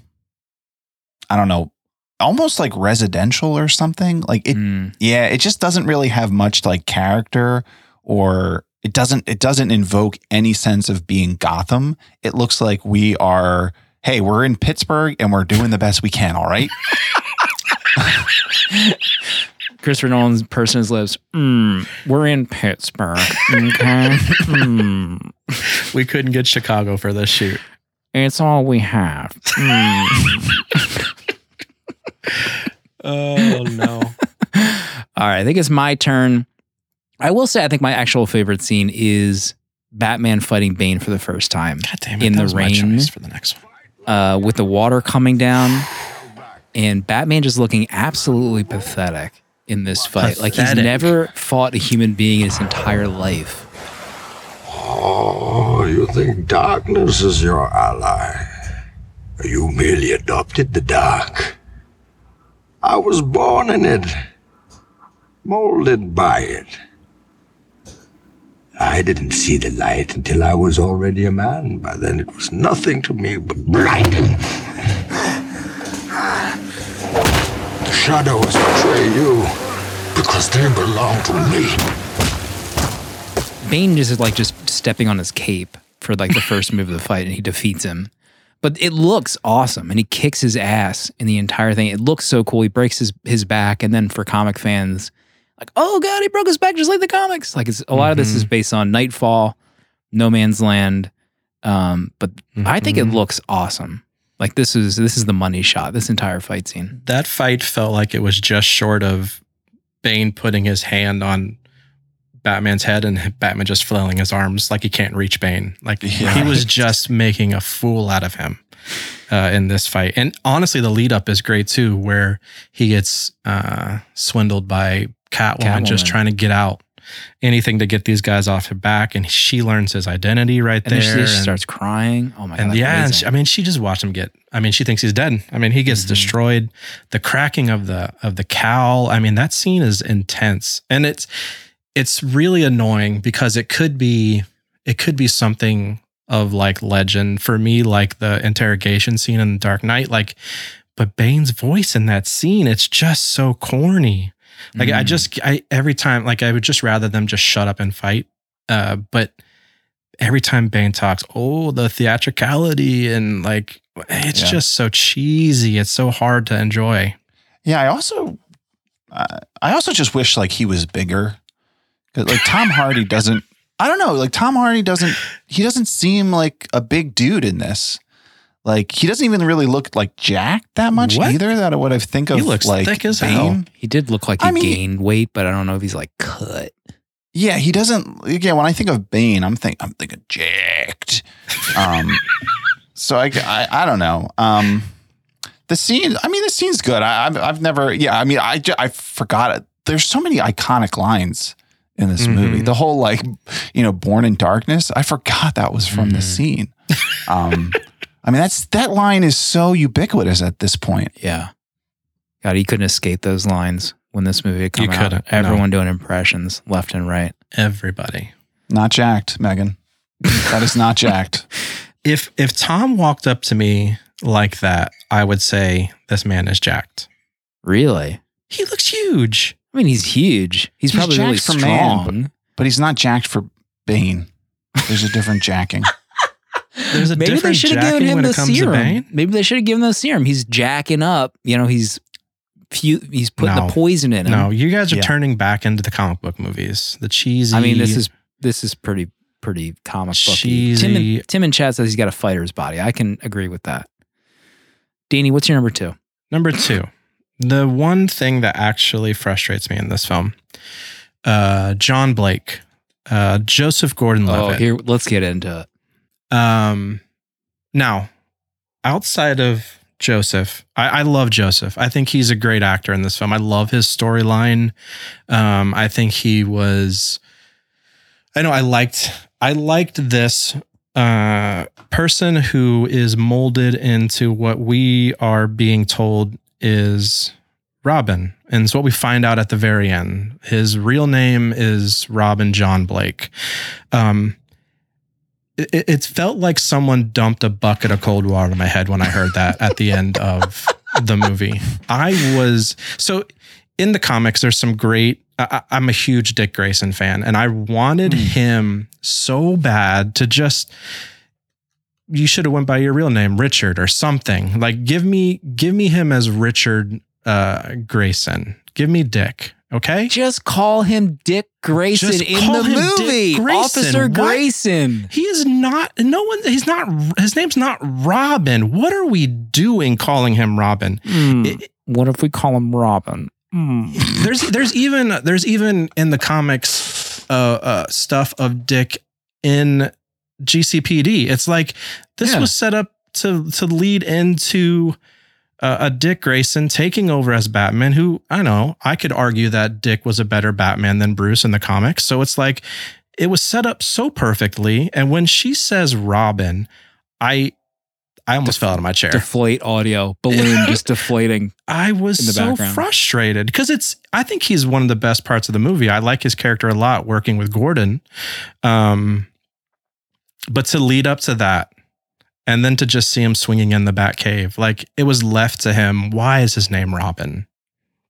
I don't know, almost like residential or something. Like it Mm, yeah, it just doesn't really have much like character or it doesn't it doesn't invoke any sense of being Gotham. It looks like we are hey, we're in Pittsburgh and we're doing the best we can, all right? Christopher Nolan's person his lips. Mm, we're in Pittsburgh. Okay. Mm, We couldn't get Chicago for this shoot. it's all we have. Mm. Oh no! All right, I think it's my turn. I will say, I think my actual favorite scene is Batman fighting Bane for the first time God damn it! In the rain. for the next one. uh, with the water coming down, and Batman just looking absolutely pathetic in this fight. Like he's never fought a human being in his entire life. Oh, you think darkness is your ally? You merely adopted the dark. I was born in it, molded by it. I didn't see the light until I was already a man. By then, it was nothing to me but blinding. Shadows betray you because they belong to me. Bane just is like just stepping on his cape for like the first move of the fight and he defeats him. But it looks awesome and he kicks his ass in the entire thing. It looks so cool. He breaks his, his back and then for comic fans, like, oh god, he broke his back just like the comics. Like it's a lot of this is based on Knightfall, No Man's Land. Um, but I think it Mhm. looks awesome. Like this is this is the money shot, this entire fight scene. That fight felt like it was just short of Bane putting his hand on Batman's head and Batman just flailing his arms like he can't reach Bane. Like Yeah. he was just making a fool out of him uh, in this fight. And honestly, the lead up is great too, where he gets uh, swindled by Catwoman, just trying to get out. Anything to get these guys off her back, and she learns his identity right And there. she and- starts crying. Oh my god. and that's yeah, and amazing. she, I mean, she just watched him get. I mean, she thinks he's dead. I mean, he gets Mhm. destroyed. The cracking of the of the cowl. I mean, that scene is intense, and it's it's really annoying because it could be it could be something of like legend for me, like the interrogation scene in the Dark Knight. Like, but Bane's voice in that scene, it's just so corny. Like I Mm. just I every time like I would just rather them just shut up and fight. Uh, but every time Bane talks, oh the theatricality and like it's Yeah. just so cheesy. It's so hard to enjoy. Yeah, I also, uh, I also just wish like he was bigger. Like Tom Hardy doesn't. I don't know. Like Tom Hardy doesn't. He doesn't seem like a big dude in this. Like he doesn't even really look like jacked that much What? either. That what I think of He looks like thick as Bane. hell. He did look like he I mean- gained weight, but I don't know if he's like cut. Yeah, he doesn't. Again, when I think of Bane, I'm think I'm thinking jacked. Um, so I, I I don't know. Um, the scene. I mean, the scene's good. I, I've I've never. Yeah, I mean, I I forgot it. There's so many iconic lines in this Mhm. movie. The whole like, you know, Born in Darkness. I forgot that was from the Mhm. scene. Um, I mean, that's that line is so ubiquitous at this point. Yeah. God, he couldn't escape those lines when this movie had come You out. couldn't, no. Everyone doing impressions left and right. Everybody. Not jacked, Megan. That is not jacked. If if Tom walked up to me like that, I would say this man is jacked. Really? He looks huge. I mean, he's huge. He's, He's probably really jacked for man, strong. but he's not jacked for Bane. There's a different jacking. There's a Maybe they should have given him the it comes to serum. Maybe they should have given him the serum. He's jacking up. You know, he's fu- he's putting No. the poison in him. No, you guys are Yeah. turning back into the comic book movies. The cheesy. I mean, this is this is pretty pretty comic booky. Tim and, Tim and Chad says he's got a fighter's body. I can agree with that. Danny, what's your number two? Number two, the one thing that actually frustrates me in this film, uh, John Blake, uh, Joseph Oh, Gordon-Levitt. here, let's get into it. Um, now, outside of Joseph, I, I love Joseph. I think he's a great actor in this film. I love his storyline. Um, I think he was. I know I liked. I liked this uh, person who is molded into what we are being told is Robin. And it's what we find out at the very end. His real name is Robin John Blake. Um, it, it felt like someone dumped a bucket of cold water on my head when I heard that at the end of the movie. I was so in the comics. There's some great. I, I'm a huge Dick Grayson fan, and I wanted him so bad to just. You should have went by your real name, Richard, or something. Like give me give me him as Richard uh, Grayson. Give me Dick. Okay. Just call him Dick Grayson Just in the movie. Grayson. Officer What? Grayson. He is not. No one. He's not. His name's not Robin. What are we doing calling him Robin? Hmm. It- what if we call him Robin? Hmm. there's there's even there's even in the comics uh, uh, stuff of Dick in GCPD. It's like this Yeah. was set up to to lead into uh, a Dick Grayson taking over as Batman. Who I know I could argue that Dick was a better Batman than Bruce in the comics. So it's like it was set up so perfectly. And when she says Robin, I I almost fell out of my chair. Deflate audio. Balloon just deflating. I was so background. frustrated because it's. I think he's one of the best parts of the movie. I like his character a lot, working with Gordon. Um, but to lead up to that, and then to just see him swinging in the Bat Cave, like it was left to him. Why is his name Robin?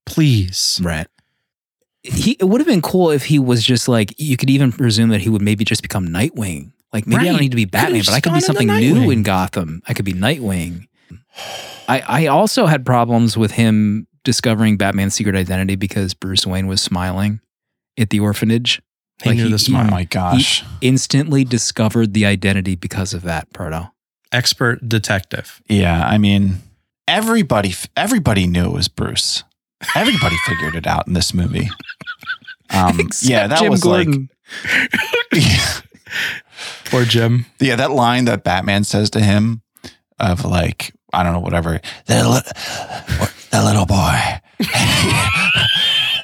Please. Right. He it would have been cool if he was just like you could even presume that he would maybe just become Nightwing. Like maybe I don't need to be Batman, but I could be something new in Gotham. I could be Nightwing. I I also had problems with him discovering Batman's secret identity because Bruce Wayne was smiling at the orphanage. He Like, knew he- the Oh smile. my gosh. Instantly discovered the identity because of that, Proto. Expert detective. Yeah, I mean, everybody everybody knew it was Bruce. Everybody figured it out in this movie. Um, yeah, that Jim was Gordon. like, Poor Jim. yeah, that line that Batman says to him of like, I don't know, whatever. The, li- the little boy,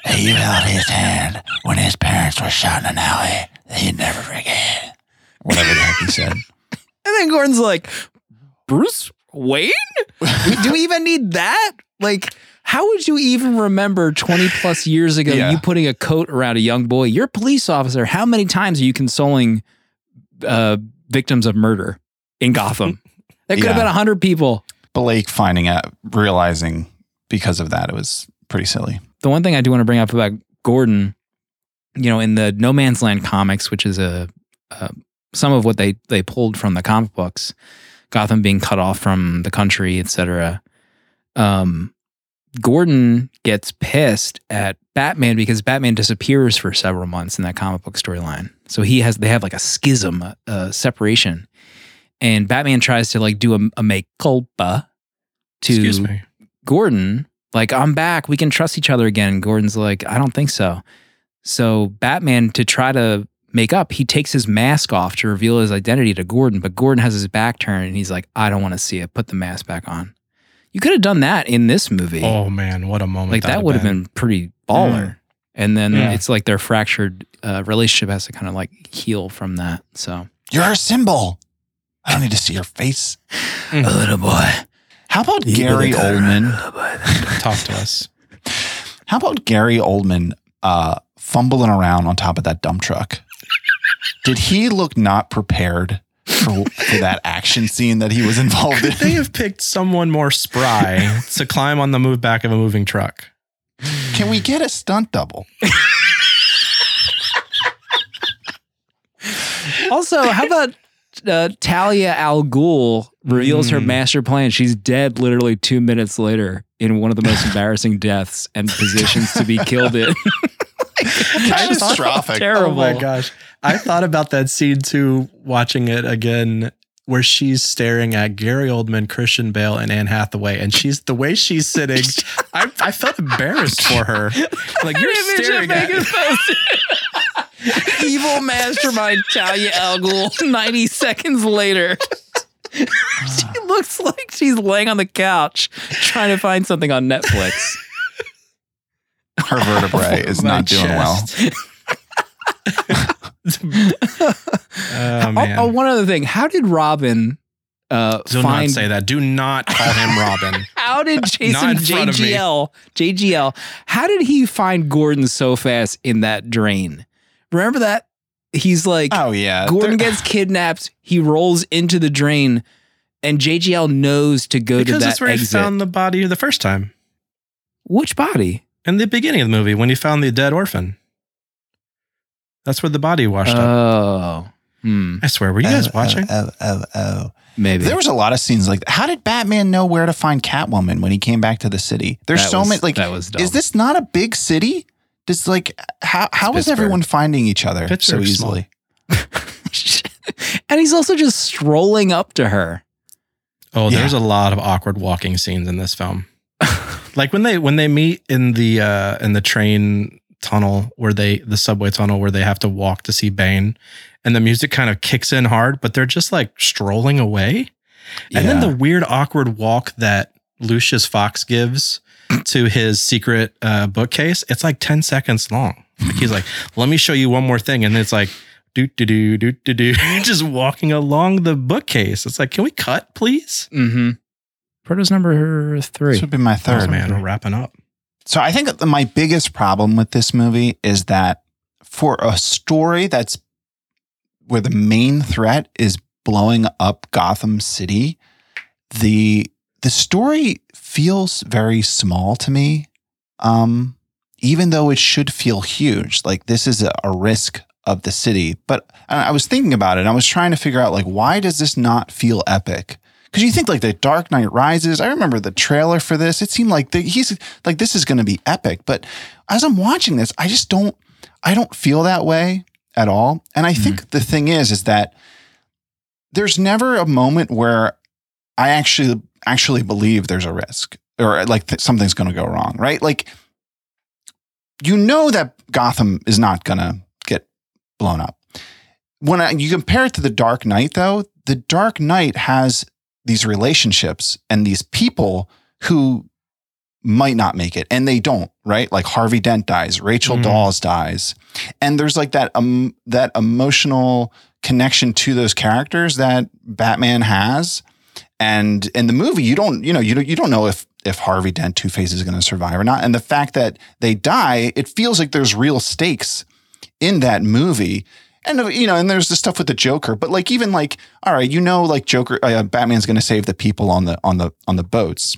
he held his hand when his parents were shot in an alley. He'd never forget. Whatever the heck he said. And then Gordon's like, Bruce Wayne? Do we even need that? Like, how would you even remember 20 plus years ago Yeah. you putting a coat around a young boy? You're a police officer. How many times are you consoling uh, victims of murder in Gotham? That could have Yeah. been 100 people. Blake finding out, realizing because of that, it was pretty silly. The one thing I do want to bring up about Gordon, you know, in the No Man's Land comics, which is a, uh, some of what they they pulled from the comic books, Gotham being cut off from the country, etc. Um, Gordon gets pissed at Batman because Batman disappears for several months in that comic book storyline. So he has they have like a schism, a, a separation, and Batman tries to like do a, a make culpa to Excuse me. Gordon, like, I'm back. We can trust each other again. And Gordon's like, I don't think so. So Batman, to try to make up, he takes his mask off to reveal his identity to Gordon, but Gordon has his back turned and he's like, I don't want to see it. Put the mask back on. You could have done that in this movie. Oh man, what a moment. like that that'd have been pretty baller. And then Yeah. it's like their fractured uh, relationship has to kind of like heal from that. So You're a symbol. I don't need to see your face. a little boy. How about Gary Oldman? Talk to us. How about Gary Oldman uh, fumbling around on top of that dump truck? Did he look not prepared for, for that action scene that he was involved Could they have picked someone more spry to climb on the move back of a moving truck? Can we get a stunt double? Also, how about uh, Talia Al Ghul reveals her Mm. master plan? She's dead literally two minutes later in one of the most embarrassing deaths and positions to be killed in. Catastrophic. Terrible. Oh my gosh. I thought about that scene too, watching it again, where she's staring at Gary Oldman, Christian Bale, and Anne Hathaway. And she's the way she's sitting, I, I felt embarrassed for her. Like you're staring at me. Evil mastermind Talia Al Ghul 90 seconds later. she looks like she's laying on the couch trying to find something on Netflix. Her vertebrae is not doing well. chest. oh Oh, man. oh, one other thing. How did Robin uh, Do find not say that. Do not call him Robin. How did Jason Not in front of me. JGL JGL? How did he find Gordon so fast in that drain? Remember that he's like Oh yeah, Gordon gets kidnapped. He rolls into the drain, and JGL knows to go because to that's that where he found the body the first time. Which body? In the beginning of the movie, when he found the dead orphan. That's where the body washed up. Oh, hmm, I swear, were you guys Oh, watching? Oh, oh, oh, oh. maybe There was a lot of scenes like that. How did Batman know where to find Catwoman when he came back to the city? There's That so was- many like that was dumb. is this not a big city? Does like how how is Pittsburgh. everyone finding each other so Pittsburgh's small. easily? and he's also just strolling up to her. Oh, Yeah. there's a lot of awkward walking scenes in this film. like when they when they meet in the uh in the train tunnel where they the subway tunnel where they have to walk to see Bane and the music kind of kicks in hard, but they're just like strolling away. And then the weird awkward walk that Lucius Fox gives to his secret uh, bookcase, it's like 10 seconds long. Like he's like, let me show you one more thing. And it's like, do, do, do, do, do, do, just walking along the bookcase. It's like, can we cut, please? Mm-hmm. Proto's number three. This would be my Oh, third. man, we're wrapping up. So I think my biggest problem with this movie is that for a story that's where the main threat is blowing up Gotham City, the the story feels very small to me. um, even though it should feel huge, like this is a, a risk of the city. But I was thinking about it. I was trying to figure out like why does this not feel epic? Because you think like the Dark Knight Rises. I remember the trailer for this. It seemed like the, he's like this is going to be epic. But as I'm watching this, I just don't. I don't feel that way at all. And I mm-hmm. think the thing is, is that there's never a moment where I actually actually believe there's a risk or like that something's going to go wrong, right? Like you know that Gotham is not going to get blown up. When I, you compare it to the Dark Knight, though, the Dark Knight has these relationships and these people who might not make it, and they don't, right? Like Harvey Dent dies, Rachel Mhm. Dawes dies, and there's like that um that emotional connection to those characters that Batman has. And in the movie, you don't, you know, you don't, you don't know if if Harvey Dent Two Face is going to survive or not. And the fact that they die, it feels like there's real stakes in that movie. And uh, you know, and there's the stuff with the Joker, but like even like, all right, you know, like Joker, uh, Batman's going to save the people on the on the on the boats.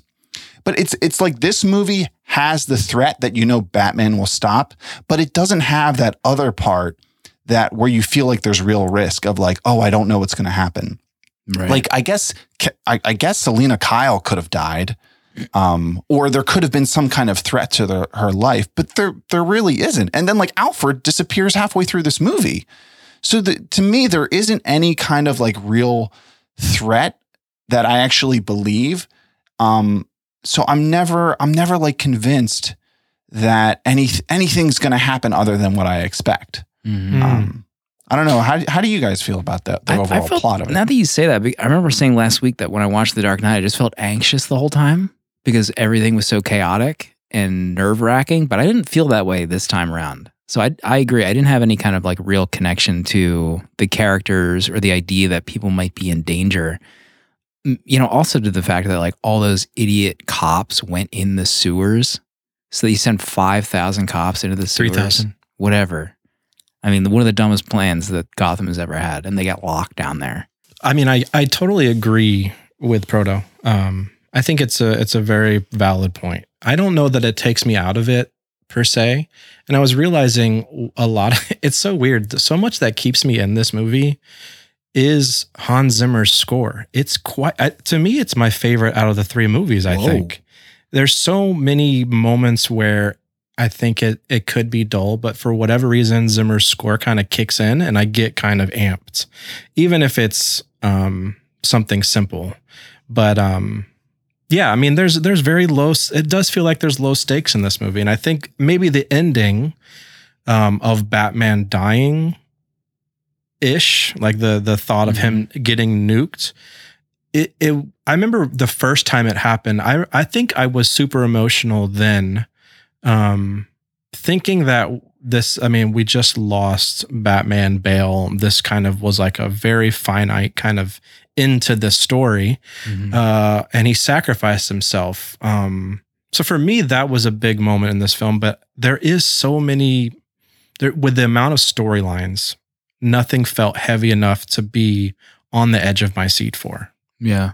But it's it's like this movie has the threat that you know Batman will stop, but it doesn't have that other part that where you feel like there's real risk of like, oh, I don't know what's going to happen. Right. Like I guess I, I guess Selina Kyle could have died, um, or there could have been some kind of threat to the, her life, but there there really isn't. And then like Alfred disappears halfway through this movie, so the, to me there isn't any kind of like real threat that I actually believe. Um, so I'm never I'm never like convinced that any anything's going to happen other than what I expect. Mhm. Mm. Um, I don't know how how do you guys feel about that the I- I overall felt- plot of it? Now that you say that, I remember saying last week that when I watched The Dark Knight, I just felt anxious the whole time because everything was so chaotic and nerve wracking. But I didn't feel that way this time around. So I, I agree. I didn't have any kind of like real connection to the characters or the idea that people might be in danger. You know, also to the fact that like all those idiot cops went in the sewers. So you sent 5,000 cops into the sewers. thousand. Whatever. I mean, one of the dumbest plans that Gotham has ever had, and they got locked down there. I mean, I I totally agree with Proto. Um, I think it's a it's a very valid point. I don't know that it takes me out of it per se, and I was realizing a lot. Of, it's so weird. So much that keeps me in this movie is Hans Zimmer's score. It's quite to me. It's my favorite out of the three movies. I Whoa. think there's so many moments where I think it it could be dull, but for whatever reason, Zimmer's score kind of kicks in, and I get kind of amped, even if it's um, something simple. But um, yeah, I mean, there's there's very low. It does feel like there's low stakes in this movie, and I think maybe the ending um, of Batman dying ish, like the the thought of him getting nuked. It, it I remember the first time it happened. I I think I was super emotional then, um, thinking that this. I mean, we just lost Batman Bale. This kind of was like a very finite kind of into the story uh, and he sacrificed himself. Um, so for me, that was a big moment in this film. But there is so many, there with the amount of storylines, nothing felt heavy enough to be on the edge of my seat for. Yeah.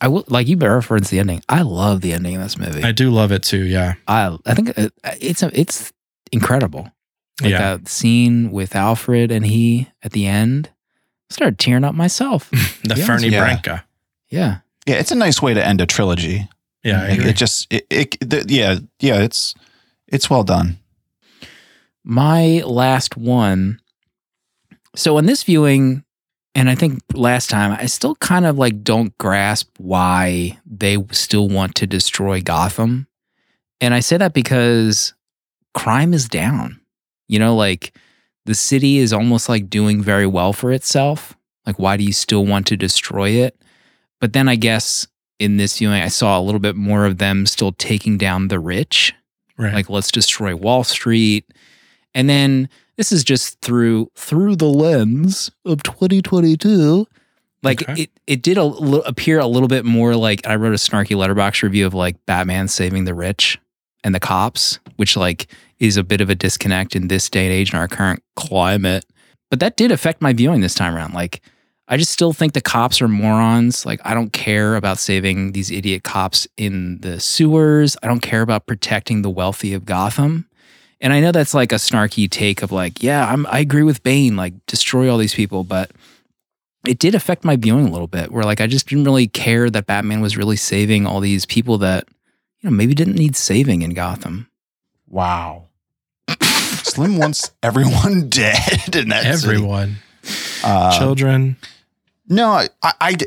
I will like you referenced the ending. I love the ending of this movie. I I do love it too. Yeah, I, think it, it's a, it's incredible. Like yeah. that scene with Alfred and he at the end. I started tearing up myself. The Yeah. Fernet Yeah. Branca. yeah. Yeah, it's a nice way to end a trilogy. Yeah, I It- it just it, it the, yeah yeah it's it's well done. My last one. So in this viewing, and I think last time, I still kind of like don't grasp why they still want to destroy Gotham. And I say that because crime is down. You know, like the city is almost like doing very well for itself. Like, why do you still want to destroy it? But then I guess in this viewing, I saw a little bit more of them still taking down the rich right. like let's destroy wall street and then this is just through through the lens of 2022 like Okay. it it did a, li- appear a little bit more like i wrote a snarky Letterboxd review of like batman saving the rich and the cops which like is a bit of a disconnect in this day and age in our current climate but that did affect my viewing this time around like I just still think the cops are morons. Like, I don't care about saving these idiot cops in the sewers. I don't care about protecting the wealthy of Gotham. And I know that's like a snarky take of like, yeah, I'm, I agree with Bane, like destroy all these people, but it did affect my viewing a little bit. Where like I just didn't really care that Batman was really saving all these people that you know maybe didn't need saving in Gotham. Wow. Slim wants everyone dead in that city. Everyone, Uh, children. No, I, I the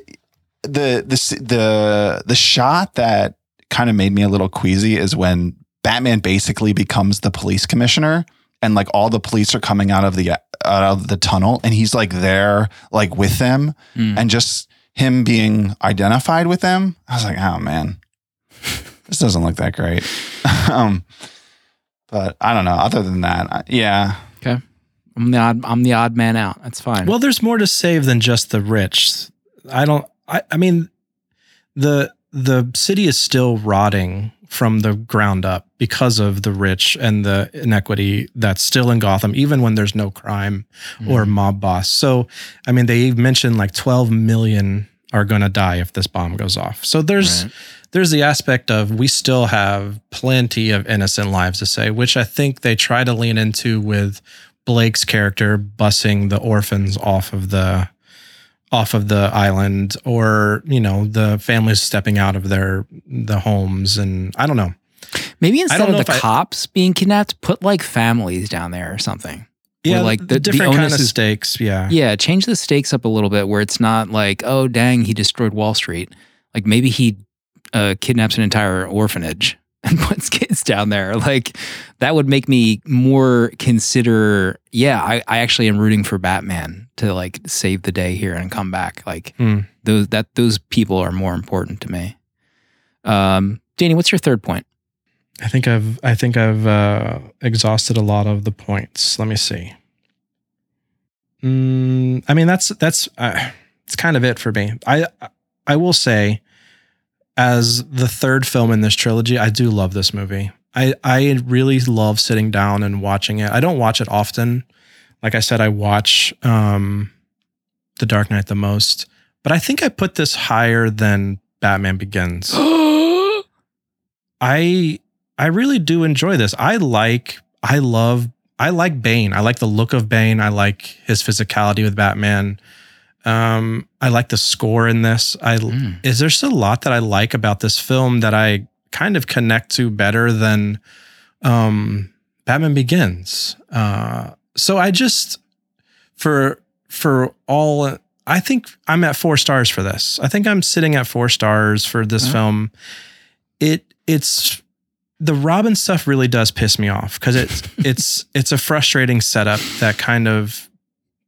the the the shot that kind of made me a little queasy is when Batman basically becomes the police commissioner and like all the police are coming out of the out of the tunnel and he's like there like with them Mm. and just him being identified with them. I was like, "Oh man. This doesn't look that great." um but I don't know. Other than that, I, yeah. Okay. I'm the odd I'm the odd man out. That's fine. Well, there's more to save than just the rich. I don't. I, I mean, the the city is still rotting from the ground up because of the rich and the inequity that's still in Gotham, even when there's no crime or mm-hmm. mob boss. So, I mean, they mentioned like 12 million are going to die if this bomb goes off. So there's Right. there's the aspect of we still have plenty of innocent lives to save, which I think they try to lean into with Blake's character bussing the orphans off of the off of the island or you know the families stepping out of their the homes and I don't know. Maybe instead don't of the if I- cops being kidnapped, put like families down there or something. Where, Yeah, like, like the- the, the different kind of is- stakes. Yeah. Yeah, change the stakes up a little bit where it's not like, oh dang, he destroyed Wall Street. Like maybe he uh, kidnaps an entire orphanage and puts kids down there. Like that would make me more consider. Yeah, I, I actually am rooting for Batman to like save the day here and come back. Like Hmm. those that those people are more important to me. Um, Danny, what's your third point? I think I've I think I've uh, exhausted a lot of the points. Let me see. Mm, I mean that's that's uh, it's kind of it for me. I I will say, as the third film in this trilogy, I do love this movie. I I really love sitting down and watching it. I don't watch it often. Like I said, I watch um, The Dark Knight the most, but I think I put this higher than Batman Begins. I I really do enjoy this. I like I love I like Bane. I like the look of Bane. I like his physicality with Batman. Um, I like the score in this. I Mm. is there's a lot that I like about this film that I kind of connect to better than um, Batman Begins. Uh, so I just for for all I think I'm at four stars for this. I think I'm sitting at four stars for this Yeah. film. It it's the Robin stuff really does piss me off because it's it's it's a frustrating setup that kind of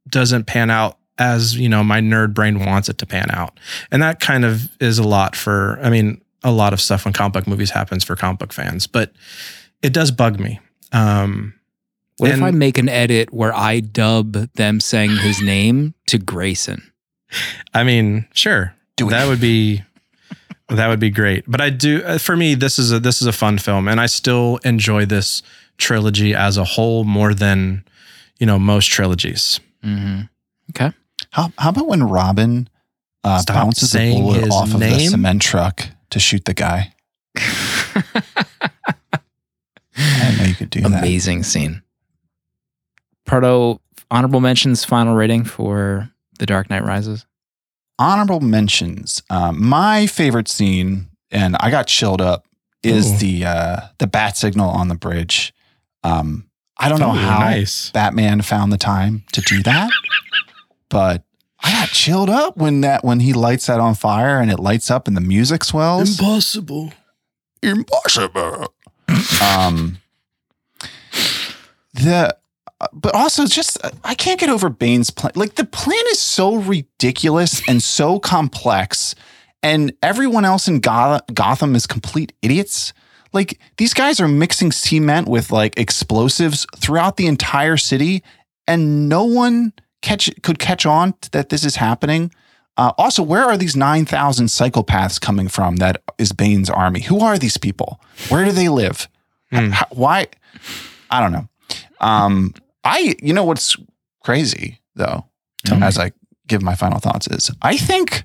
doesn't pan out as you know my nerd brain wants it to pan out, and that kind of is a lot for. I mean, a lot of stuff when comic book movies happens for comic book fans, but it does bug me. Um, What if I make an edit where I dub them saying his name to Grayson? I mean, sure, Do it. that would be that would be great. But I do uh, for me this is a this is a fun film and I still enjoy this trilogy as a whole more than you know most trilogies. Mm-hmm. Okay. How how about when Robin uh, Stop bounces a bullet his off of the cement truck to shoot the guy? I know you could do that. Amazing scene. Proto honorable mentions, final rating for The Dark Knight Rises. Honorable mentions. Um, my favorite scene, and I got chilled up, is Ooh. the uh, the bat signal on the bridge. Um, I don't know how nice. Batman found the time to do that, but I got chilled up when that when he lights that on fire and it lights up and the music swells. Impossible. impossible. um, the but also just I can't get over Bane's plan. Like the plan is so ridiculous and so complex, and everyone else in Goth- Gotham is complete idiots. Like these guys are mixing cement with like explosives throughout the entire city, and no one catch could catch on that this is happening. Uh, also, where are these 9,000 psychopaths coming from that is Bane's army? Who are these people? Where do they live? H- Hmm. h- why? I don't know. Um, I, you know what's crazy though, Tell me. as I give my final thoughts is I think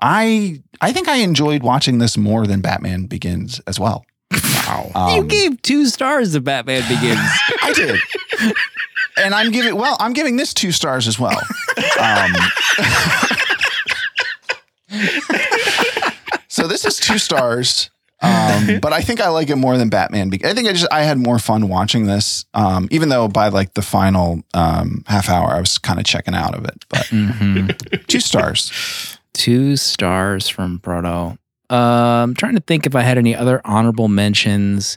I I think I enjoyed watching this more than Batman Begins as well. Wow. you Um, gave two stars to Batman Begins. I did. and I'm giving well, I'm giving this two stars as well. Um, so this is two stars. Um, but I think I like it more than Batman. Be- I think I just I had more fun watching this. Um, even though by like the final um, half hour I was kind of checking out of it. But Mhm. two stars. Two stars from Proto. Uh, I'm trying to think if I had any other honorable mentions.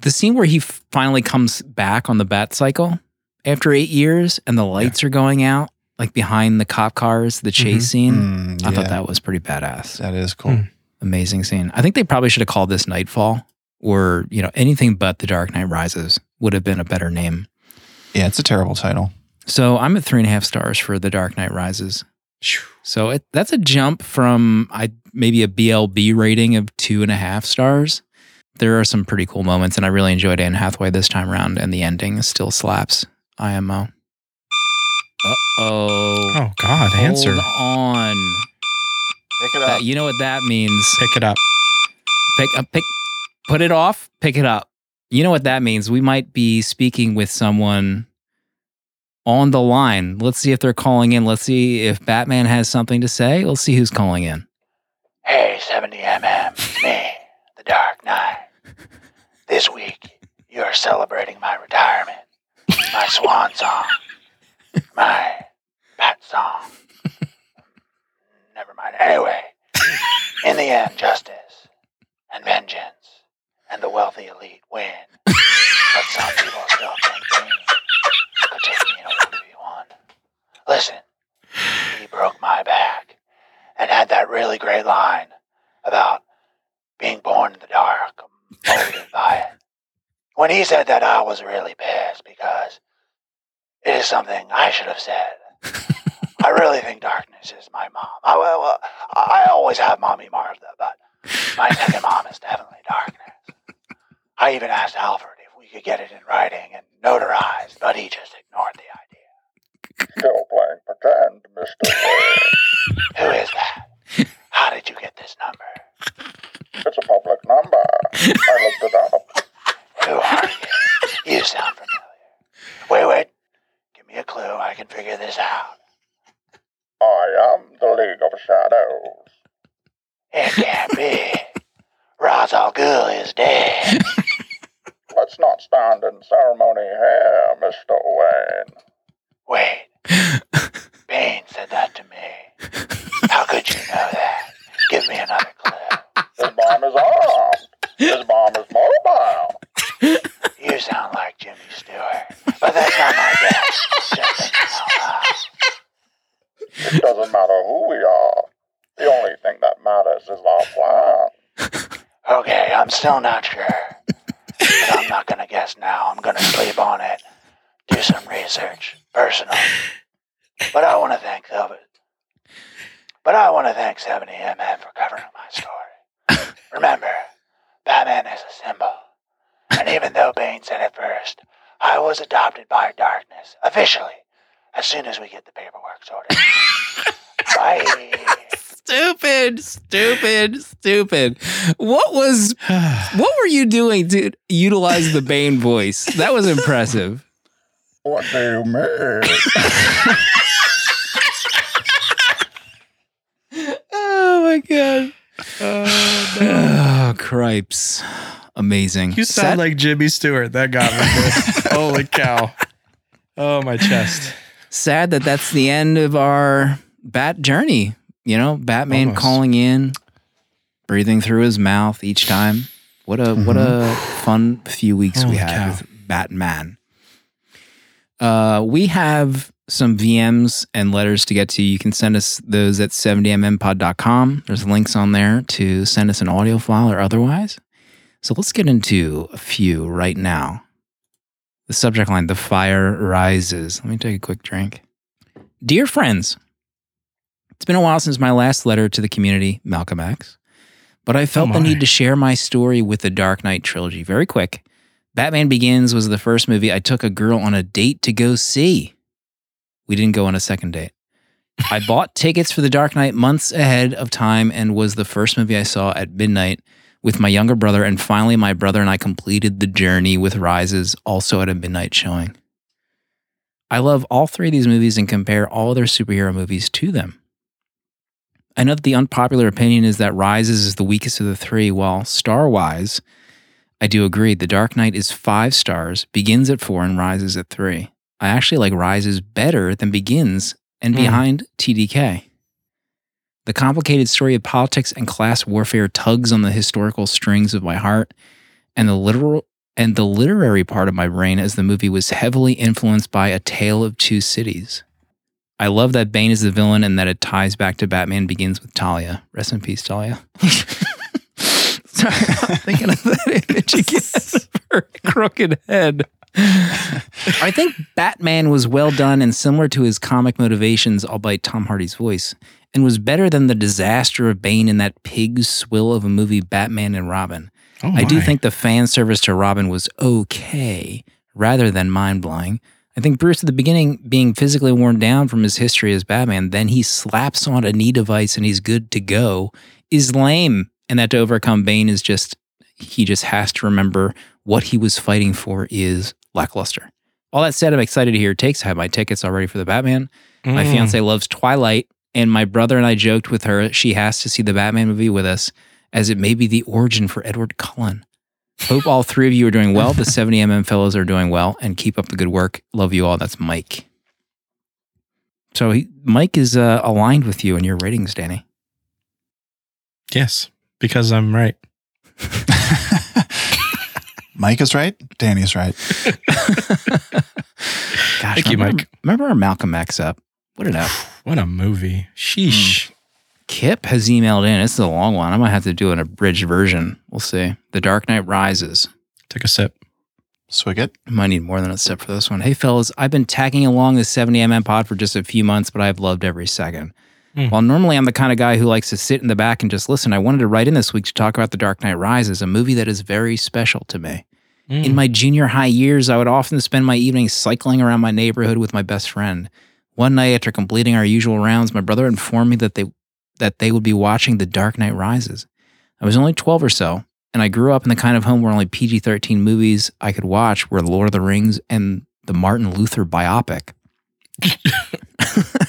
The scene where he f- finally comes back on the bat cycle after eight years and the lights are going out, like behind the cop cars, the chase scene. Mm, I thought that was pretty badass. that is cool. Mm. Amazing scene. I think they probably should have called this Knightfall or, you know, anything but The Dark Knight Rises would have been a better name. Yeah, it's a terrible title. So I'm at three and a half stars for The Dark Knight Rises. So it, that's a jump from I maybe a BLB rating of two and a half stars. There are some pretty cool moments, and I really enjoyed Anne Hathaway this time around, and the ending still slaps. IMO. Uh oh. Oh God, answer. Hold on. Pick it That, you know what that means? Pick it up. Pick up, pick, put it off, pick it up. You know what that means? We might be speaking with someone on the line. Let's see if they're calling in. Let's see if Batman has something to say. Let's see who's calling in. Hey, 70mm, it's me, the Dark Knight. This week, you're celebrating my retirement, my swan song, my bat song. Mind. Anyway, in the end, justice and vengeance and the wealthy elite win. But some people still think me could take me in a 1v1. Listen, he broke my back and had that really great line about being born in the dark, molded by it. When he said that, I was really pissed because it is something I should have said. I really think darkness is my mom. I, well, well, I always have mommy Martha, but my second mom is definitely darkness. I even asked Alfred if we could get it in writing and notarized, but he just ignored the idea. Still playing pretend, Mr. Who is that? How did you get this number? It's a public number. I looked it up. Who are you? You sound familiar. Wait, wait. Give me a clue. I can figure this out. I am the League of Shadows. It can't be. Ra's al Ghul is dead. Let's not stand in ceremony here, Mr. Wayne. Wait. Bane said that to me. How could you know that? Give me another clue. His bomb is armed. His bomb is mobile. You sound like Jimmy Stewart, but that's not my guess. Just thinking out loud. It doesn't matter who we are. The only thing that matters is our plan. Okay, I'm still not sure. But I'm not gonna guess now. I'm gonna sleep on it. Do some research. Personal. But I wanna thank Silver. But I wanna thank 70MM for covering my story. Remember, Batman is a symbol. And even though Bane said it first, I was adopted by darkness, officially, as soon as we get the paperwork sorted. Bye. Stupid, stupid, stupid. What was what were you doing to utilize the Bane voice? That was impressive. What do you mean? Oh my god. Oh, oh cripes. Amazing. You sound like Jimmy Stewart. That got me. Holy cow. Oh, my chest. Sad that that's the end of our bat journey. You know, Batman Almost. calling in, breathing through his mouth each time. What a what a fun few weeks we had cow. with Batman. Uh, we have some VMs and letters to get to. You can send us those at 70mmpod.com. There's links on there to send us an audio file or otherwise. So let's get into a few right now. The subject line The Fire Rises. Let me take a quick drink. Dear friends, it's been a while since my last letter to the community, Malcolm X, but I felt Oh the need to share my story with the Dark Knight trilogy. Very quick. Batman Begins was the first movie I took a girl on a date to go see. We didn't go on a second date. I bought tickets for The Dark Knight months ahead of time and was the first movie I saw at midnight with my younger brother. And finally, my brother and I completed the journey with Rises, also at a midnight showing. I love all three of these movies and compare all other superhero movies to them. I know that the unpopular opinion is that Rises is the weakest of the three, while star wise, I do agree. The Dark Knight is five stars, begins at four, and rises at three. I actually like Rises better than Begins and Hmm. behind TDK. The complicated story of politics and class warfare tugs on the historical strings of my heart, and the literal and the literary part of my brain as the movie was heavily influenced by A Tale of Two Cities. I love that Bane is the villain and that it ties back to Batman Begins with Talia. Rest in peace, Talia. Sorry, I'm thinking of that image again. Her crooked head. I think Batman was well done and similar to his comic motivations, albeit Tom Hardy's voice, and was better than the disaster of Bane in that pig swill of a movie, Batman and Robin. Oh I do think the fan service to Robin was okay rather than mind blowing. I think Bruce at the beginning being physically worn down from his history as Batman, then he slaps on a knee device and he's good to go, is lame. And that to overcome Bane is just, he just has to remember what he was fighting for is lackluster. All that said, I'm excited to hear takes. I have my tickets already for the Batman. My Mm. fiance loves Twilight, and my brother and I joked with her she has to see the Batman movie with us, as it may be the origin for Edward Cullen. Hope all three of you are doing well. The 70mm fellows are doing well, and keep up the good work. Love you all. That's Mike. So he, Mike is uh, aligned with you in your ratings, Danny. Yes, because I'm right. Mike is right. Danny's right. Gosh, Thank you, Mike. Remember our Malcolm X up? What did up? What a movie. Sheesh. Kip has emailed in. This is a long one. I might have to do an abridged version. We'll see. The Dark Knight Rises. Take a sip. Swig it. I might need more than a sip for this one. Hey, fellas, I've been tagging along the 70mm pod for just a few months, but I've loved every second. Hmm. While normally I'm the kind of guy who likes to sit in the back and just listen, I wanted to write in this week to talk about The Dark Knight Rises, a movie that is very special to me. Mm. In my junior high years, I would often spend my evenings cycling around my neighborhood with my best friend. One night after completing our usual rounds, my brother informed me that they that they would be watching The Dark Knight Rises. I was only 12 or so, and I grew up in the kind of home where only PG-13 movies I could watch were Lord of the Rings and the Martin Luther biopic.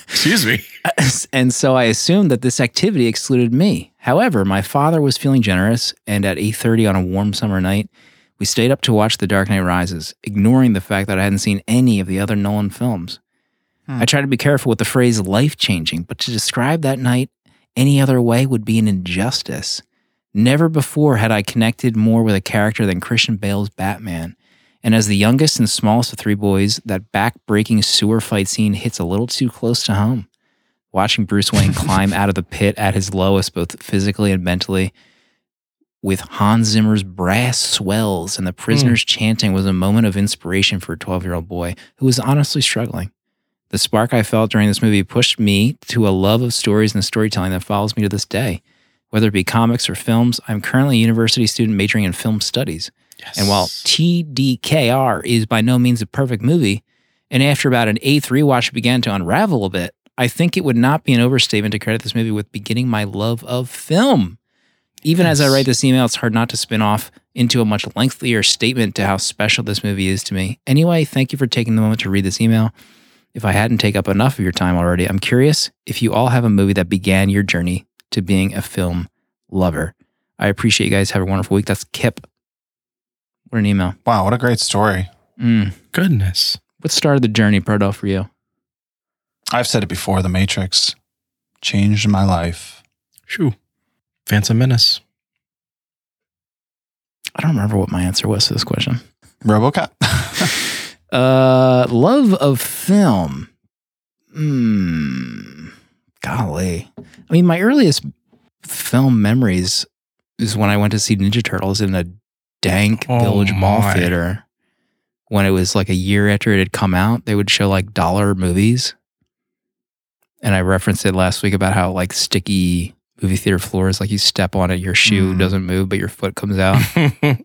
Excuse me. and so I assumed that this activity excluded me. However, my father was feeling generous, and at 8:30 on a warm summer night, we stayed up to watch The Dark Knight Rises, ignoring the fact that I hadn't seen any of the other Nolan films. I tried to be careful with the phrase life-changing, but to describe that night any other way would be an injustice. Never before had I connected more with a character than Christian Bale's Batman. And as the youngest and smallest of three boys, that back-breaking sewer fight scene hits a little too close to home watching Bruce Wayne climb out of the pit at his lowest, both physically and mentally, with Hans Zimmer's brass swells and the prisoners hmm. chanting was a moment of inspiration for a 12 year old boy who was honestly struggling. The spark I felt during this movie pushed me to a love of stories and storytelling that follows me to this day. Whether it be comics or films, I'm currently a university student majoring in film studies. Yes. And while TDKR is by no means a perfect movie, and after about an eighth rewatch it began to unravel a bit, I think it would not be an overstatement to credit this movie with beginning my love of film. Even as I write this email, it's hard not to spin off into a much lengthier statement to how special this movie is to me. Anyway, thank you for taking the moment to read this email. If I hadn't take up enough of your time already, I'm curious if you all have a movie that began your journey to being a film lover. I appreciate you guys. Have a wonderful week. That's Kip. What an email. Wow, what a great story. Mm. Goodness. What started the journey, Proto, for you? I've said it before The Matrix changed my life. Shoo. Phantom Menace. I don't remember what my answer was to this question. Robocop. Uh, love of film. Hmm. Golly. I mean, my earliest film memories is when I went to see Ninja Turtles in a dank Oh Village Mall my. theater. When it was like a year after it had come out, they would show like dollar movies. And I referenced it last week about how like sticky movie theater floors, like you step on it, your shoe Mm. doesn't move, but your foot comes out.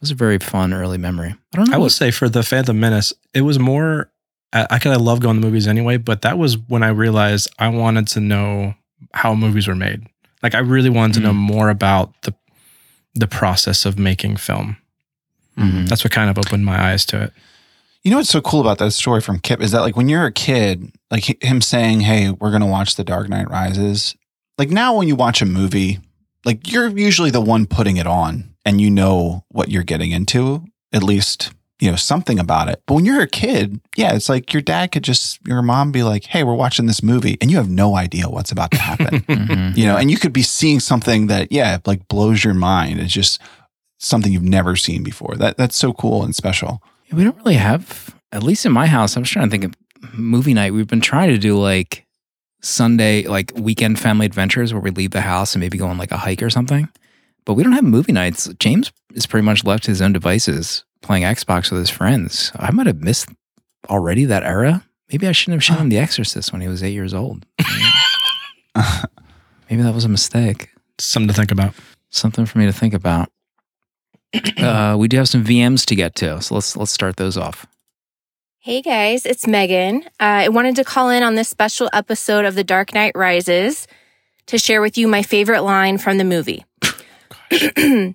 it was a very fun early memory. I don't know. I what- will say for the Phantom Menace, it was more I, I could I love going to movies anyway, but that was when I realized I wanted to know how movies were made. Like I really wanted to know more about the the process of making film. Mhm. That's what kind of opened my eyes to it. You know what's so cool about that story from Kip is that like when you're a kid, like him saying, "Hey, we're gonna watch The Dark Knight Rises." Like now, when you watch a movie, like you're usually the one putting it on, and you know what you're getting into, at least you know something about it. But when you're a kid, yeah, it's like your dad could just, your mom be like, "Hey, we're watching this movie," and you have no idea what's about to happen. Mhm. you know, and you could be seeing something that, yeah, like blows your mind. It's just something you've never seen before. That that's so cool and special. We don't really have, at least in my house, I'm just trying to think of movie night. We've been trying to do like Sunday, like weekend family adventures where we leave the house and maybe go on like a hike or something. But we don't have movie nights. James is pretty much left to his own devices playing Xbox with his friends. I might have missed already that era. Maybe I shouldn't have shown him The Exorcist when he was eight years old. Maybe that was a mistake. Something to think about. Something for me to think about. Uh, we do have some VMs to get to, so let's let's start those off. Hey guys, it's Megan. Uh, I wanted to call in on this special episode of The Dark Knight Rises to share with you my favorite line from the movie.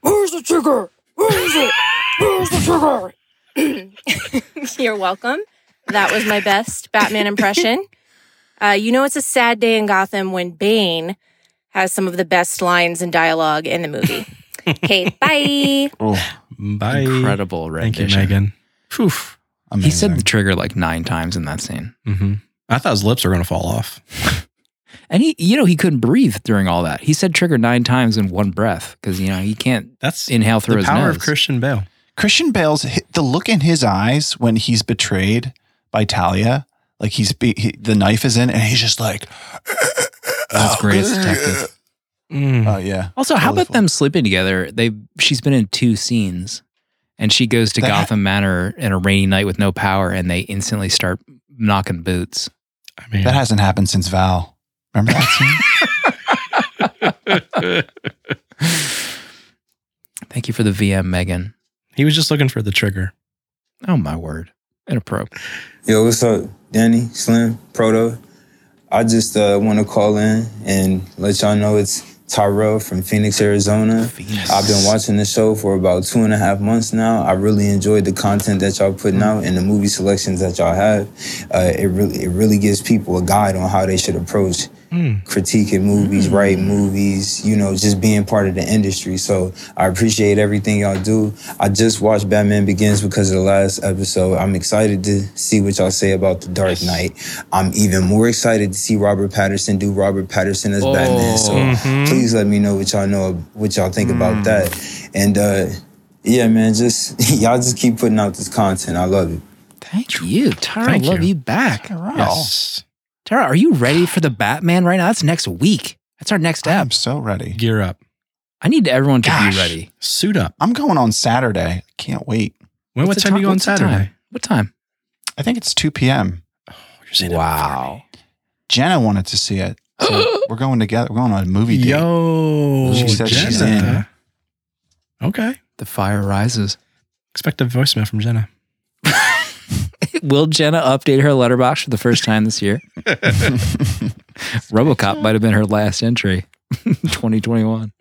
Where's the trigger? Where is it? Where's the trigger? You're welcome. That was my best Batman impression. Uh, you know, it's a sad day in Gotham when Bane has some of the best lines and dialogue in the movie. Okay, bye. Oh, Bye. Incredible Thank you, rendition. Megan. Phew. He said the trigger like nine times in that scene. hmm I thought his lips were going to fall off. And he, you know, he couldn't breathe during all that. He said trigger nine times in one breath because, you know, he can't That's inhale through the his power nose. of Christian Bale. Christian Bale's the look in his eyes when he's betrayed by Talia, like he's be, he, the knife is in, and he's just like, That's great detective. Mm. Oh yeah. Also, how Totally about full. them sleeping together? They she's been in two scenes, and she goes to That- Gotham Manor in a rainy night with no power, and they instantly start knocking boots. I mean, That hasn't happened since Val. Remember that scene? Thank you for the VM, Megan. he was just looking for the trigger. Oh my word, inappropriate. Yo, what's up, Danny, Slim, Proto? I just uh, want to call in and let y'all know it's Tyrell from Phoenix, Arizona. I've been watching the show for about two and a half months now. I really enjoyed the content that y'all putting out and the movie selections that y'all have. Uh, it really, it really gives people a guide on how they should approach critiquing movies, writing movies, you know, just being part of the industry. So I appreciate everything y'all do. I just watched Batman Begins because of the last episode. I'm excited to see what y'all say about The Dark Knight. I'm even more excited to see Robert Pattinson do Robert Pattinson as Batman. So Mhm. please let me know what y'all know, what y'all think about that. And uh, yeah, man, just y'all just keep putting out this content. I love it. Thank you, Tara. Thank love you. you, back. Yes. Tara, are you ready for the Batman right now? That's next week. That's our next I'm so ready. Gear up. I need everyone to Gosh. be ready. Suit up. I'm going on Saturday. Can't wait. When, what What's the time you go on Saturday? time? What time? I think it's 2 p.m. Oh, you're saying Wow. Jenna wanted to see it. So we're going together. We're going on a movie date. Yo. She said she's Jenna. Okay. The fire rises. Expect a voicemail from Jenna. Will Jenna update her Letterboxd for the first time this year? RoboCop might have been her last entry, 2021.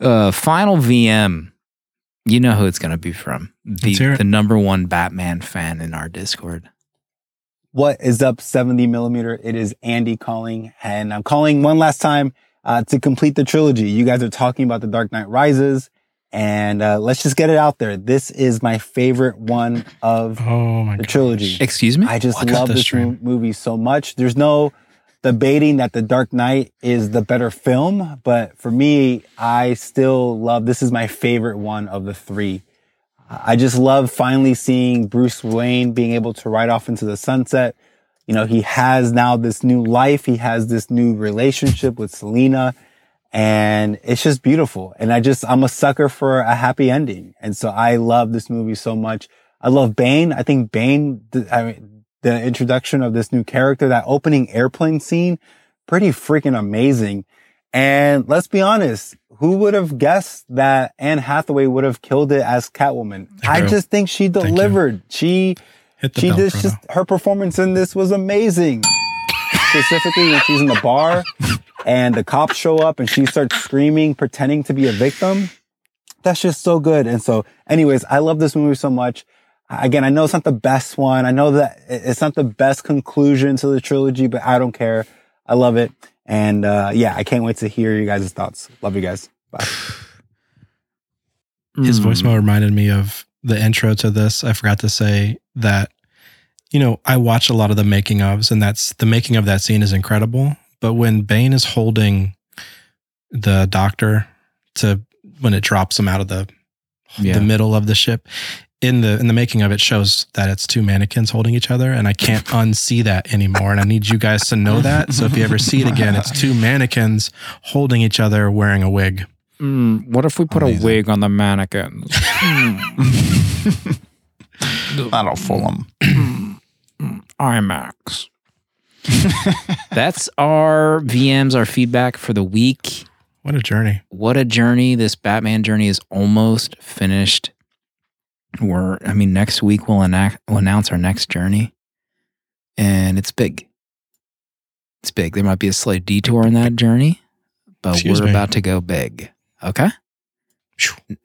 Uh, final VM. You know who it's going to be from. The, Let's hear it. the number one Batman fan in our Discord. What is up, 70 millimeter? It is Andy calling, and I'm calling one last time uh, to complete the trilogy. You guys are talking about The Dark Knight Rises, and uh, let's just get it out there. This is my favorite one of Oh my the god. trilogy. Excuse me? I just love this movie so much. There's no debating that The Dark Knight is the better film, but for me, I still love this is my favorite one of the three. I just love finally seeing Bruce Wayne being able to ride off into the sunset. You know, he has now this new life. He has this new relationship with Selina and it's just beautiful. And I just, I'm a sucker for a happy ending. And so I love this movie so much. I love Bane. I think Bane, th- I mean, the introduction of this new character, that opening airplane scene, pretty freaking amazing. And let's be honest, who would have guessed that Anne Hathaway would have killed it as Catwoman? I just think she delivered. She, Hit the she just her performance in this was amazing. Specifically when she's in the bar and the cops show up and she starts screaming, pretending to be a victim. That's just so good. And so, anyways, I love this movie so much. Again, I know it's not the best one. I know that it's not the best conclusion to the trilogy, but I don't care. I love it. And uh, yeah, I can't wait to hear you guys' thoughts. Love you guys. Bye. His Mm. voicemail reminded me of the intro to this. I forgot to say that, you know, I watch a lot of the making ofs, and that's the making of that scene is incredible. But when Bane is holding the doctor to when it drops him out of the Yeah. the middle of the ship, in the in the making of it shows that it's two mannequins holding each other, and I can't unsee that anymore. And I need you guys to know that. So if you ever see it again, it's two mannequins holding each other wearing a wig. Mm, what if we put Amazing. a wig on the mannequins? Hmm. That'll fool them. Hmm. Hmm. IMAX. That's our VMs, our feedback for the week. What a journey! What a journey. This Batman journey is almost finished. We're, I mean, next week we'll, enact, we'll announce our next journey. And it's big. It's big. There might be a slight detour in that journey, but Excuse we're me. about to go big. Okay.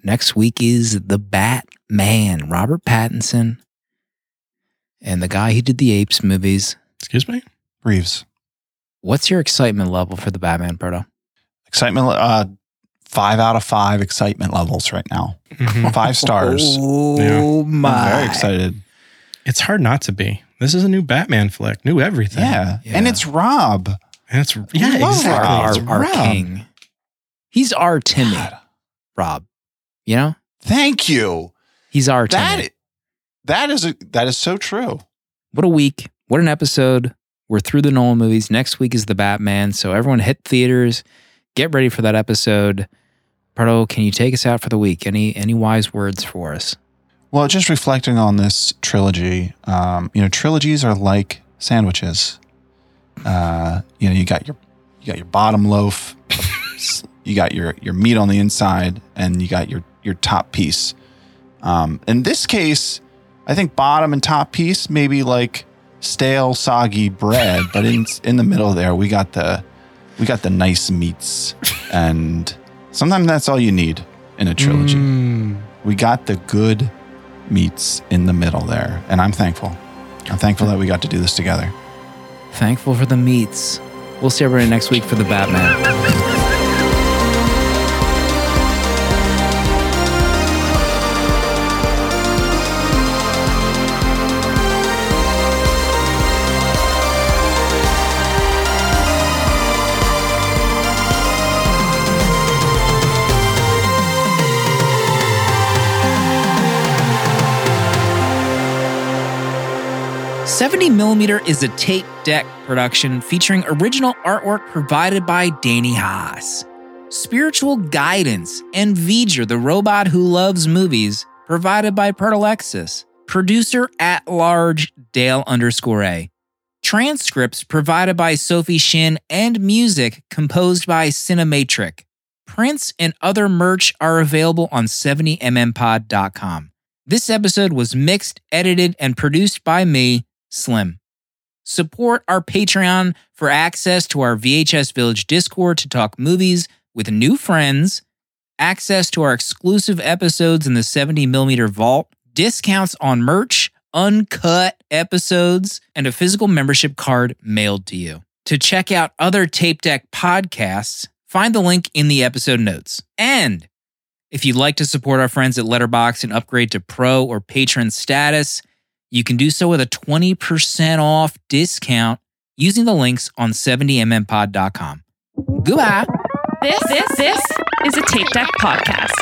Next week is the Batman, Robert Pattinson, and the guy who did the Apes movies. Excuse me. Reeves. What's your excitement level for the Batman, Proto? Excitement. Uh, five out of five excitement levels right now. Mhm. Five stars. Oh I'm my! very excited. It's hard not to be. This is a new Batman flick, new everything. Yeah. Yeah. And it's Rob. and it's yeah, love exactly. Rob. Our, It's our Rob. king. He's our Timmy, God. Rob. You know, Thank you. he's our Timmy. That that is a, that is so true. what a week! What an episode! We're through the Nolan movies. Next week is the Batman. So everyone hit theaters. Get ready for that episode. Proto, can you take us out for the week? Any any wise words for us? Well, just reflecting on this trilogy, um, you know, trilogies are like sandwiches. Uh, you know, you got your you got your bottom loaf, you got your your meat on the inside, and you got your your top piece. Um, in this case, I think bottom and top piece maybe like stale, soggy bread, but in in the middle there, we got the we got the nice meats, and sometimes that's all you need in a trilogy Mm. we got the good meats in the middle there and i'm thankful i'm thankful that we got to do this together Thankful for the meats. We'll see everybody next week for the Batman. Millimeter is a tape deck production featuring original artwork provided by Danny Haas. Spiritual guidance and V'ger, the robot who loves movies, provided by Pertalexis. Producer at large Dale underscore A. Transcripts provided by Sophie Shin and music composed by Cinematric. Prints and other merch are available on 70mmpod.com. This episode was mixed, edited, and produced by me, Slim. Support our Patreon for access to our VHS Village Discord to talk movies with new friends, access to our exclusive episodes in the 70mm vault, discounts on merch, uncut episodes, and a physical membership card mailed to you. To check out other Tape Deck podcasts, find the link in the episode notes. And if you'd like to support our friends at Letterboxd and upgrade to pro or patron status, you can do so with a 20% off discount using the links on 70mmpod.com. Goodbye. This, this, this is a Tape Deck podcast.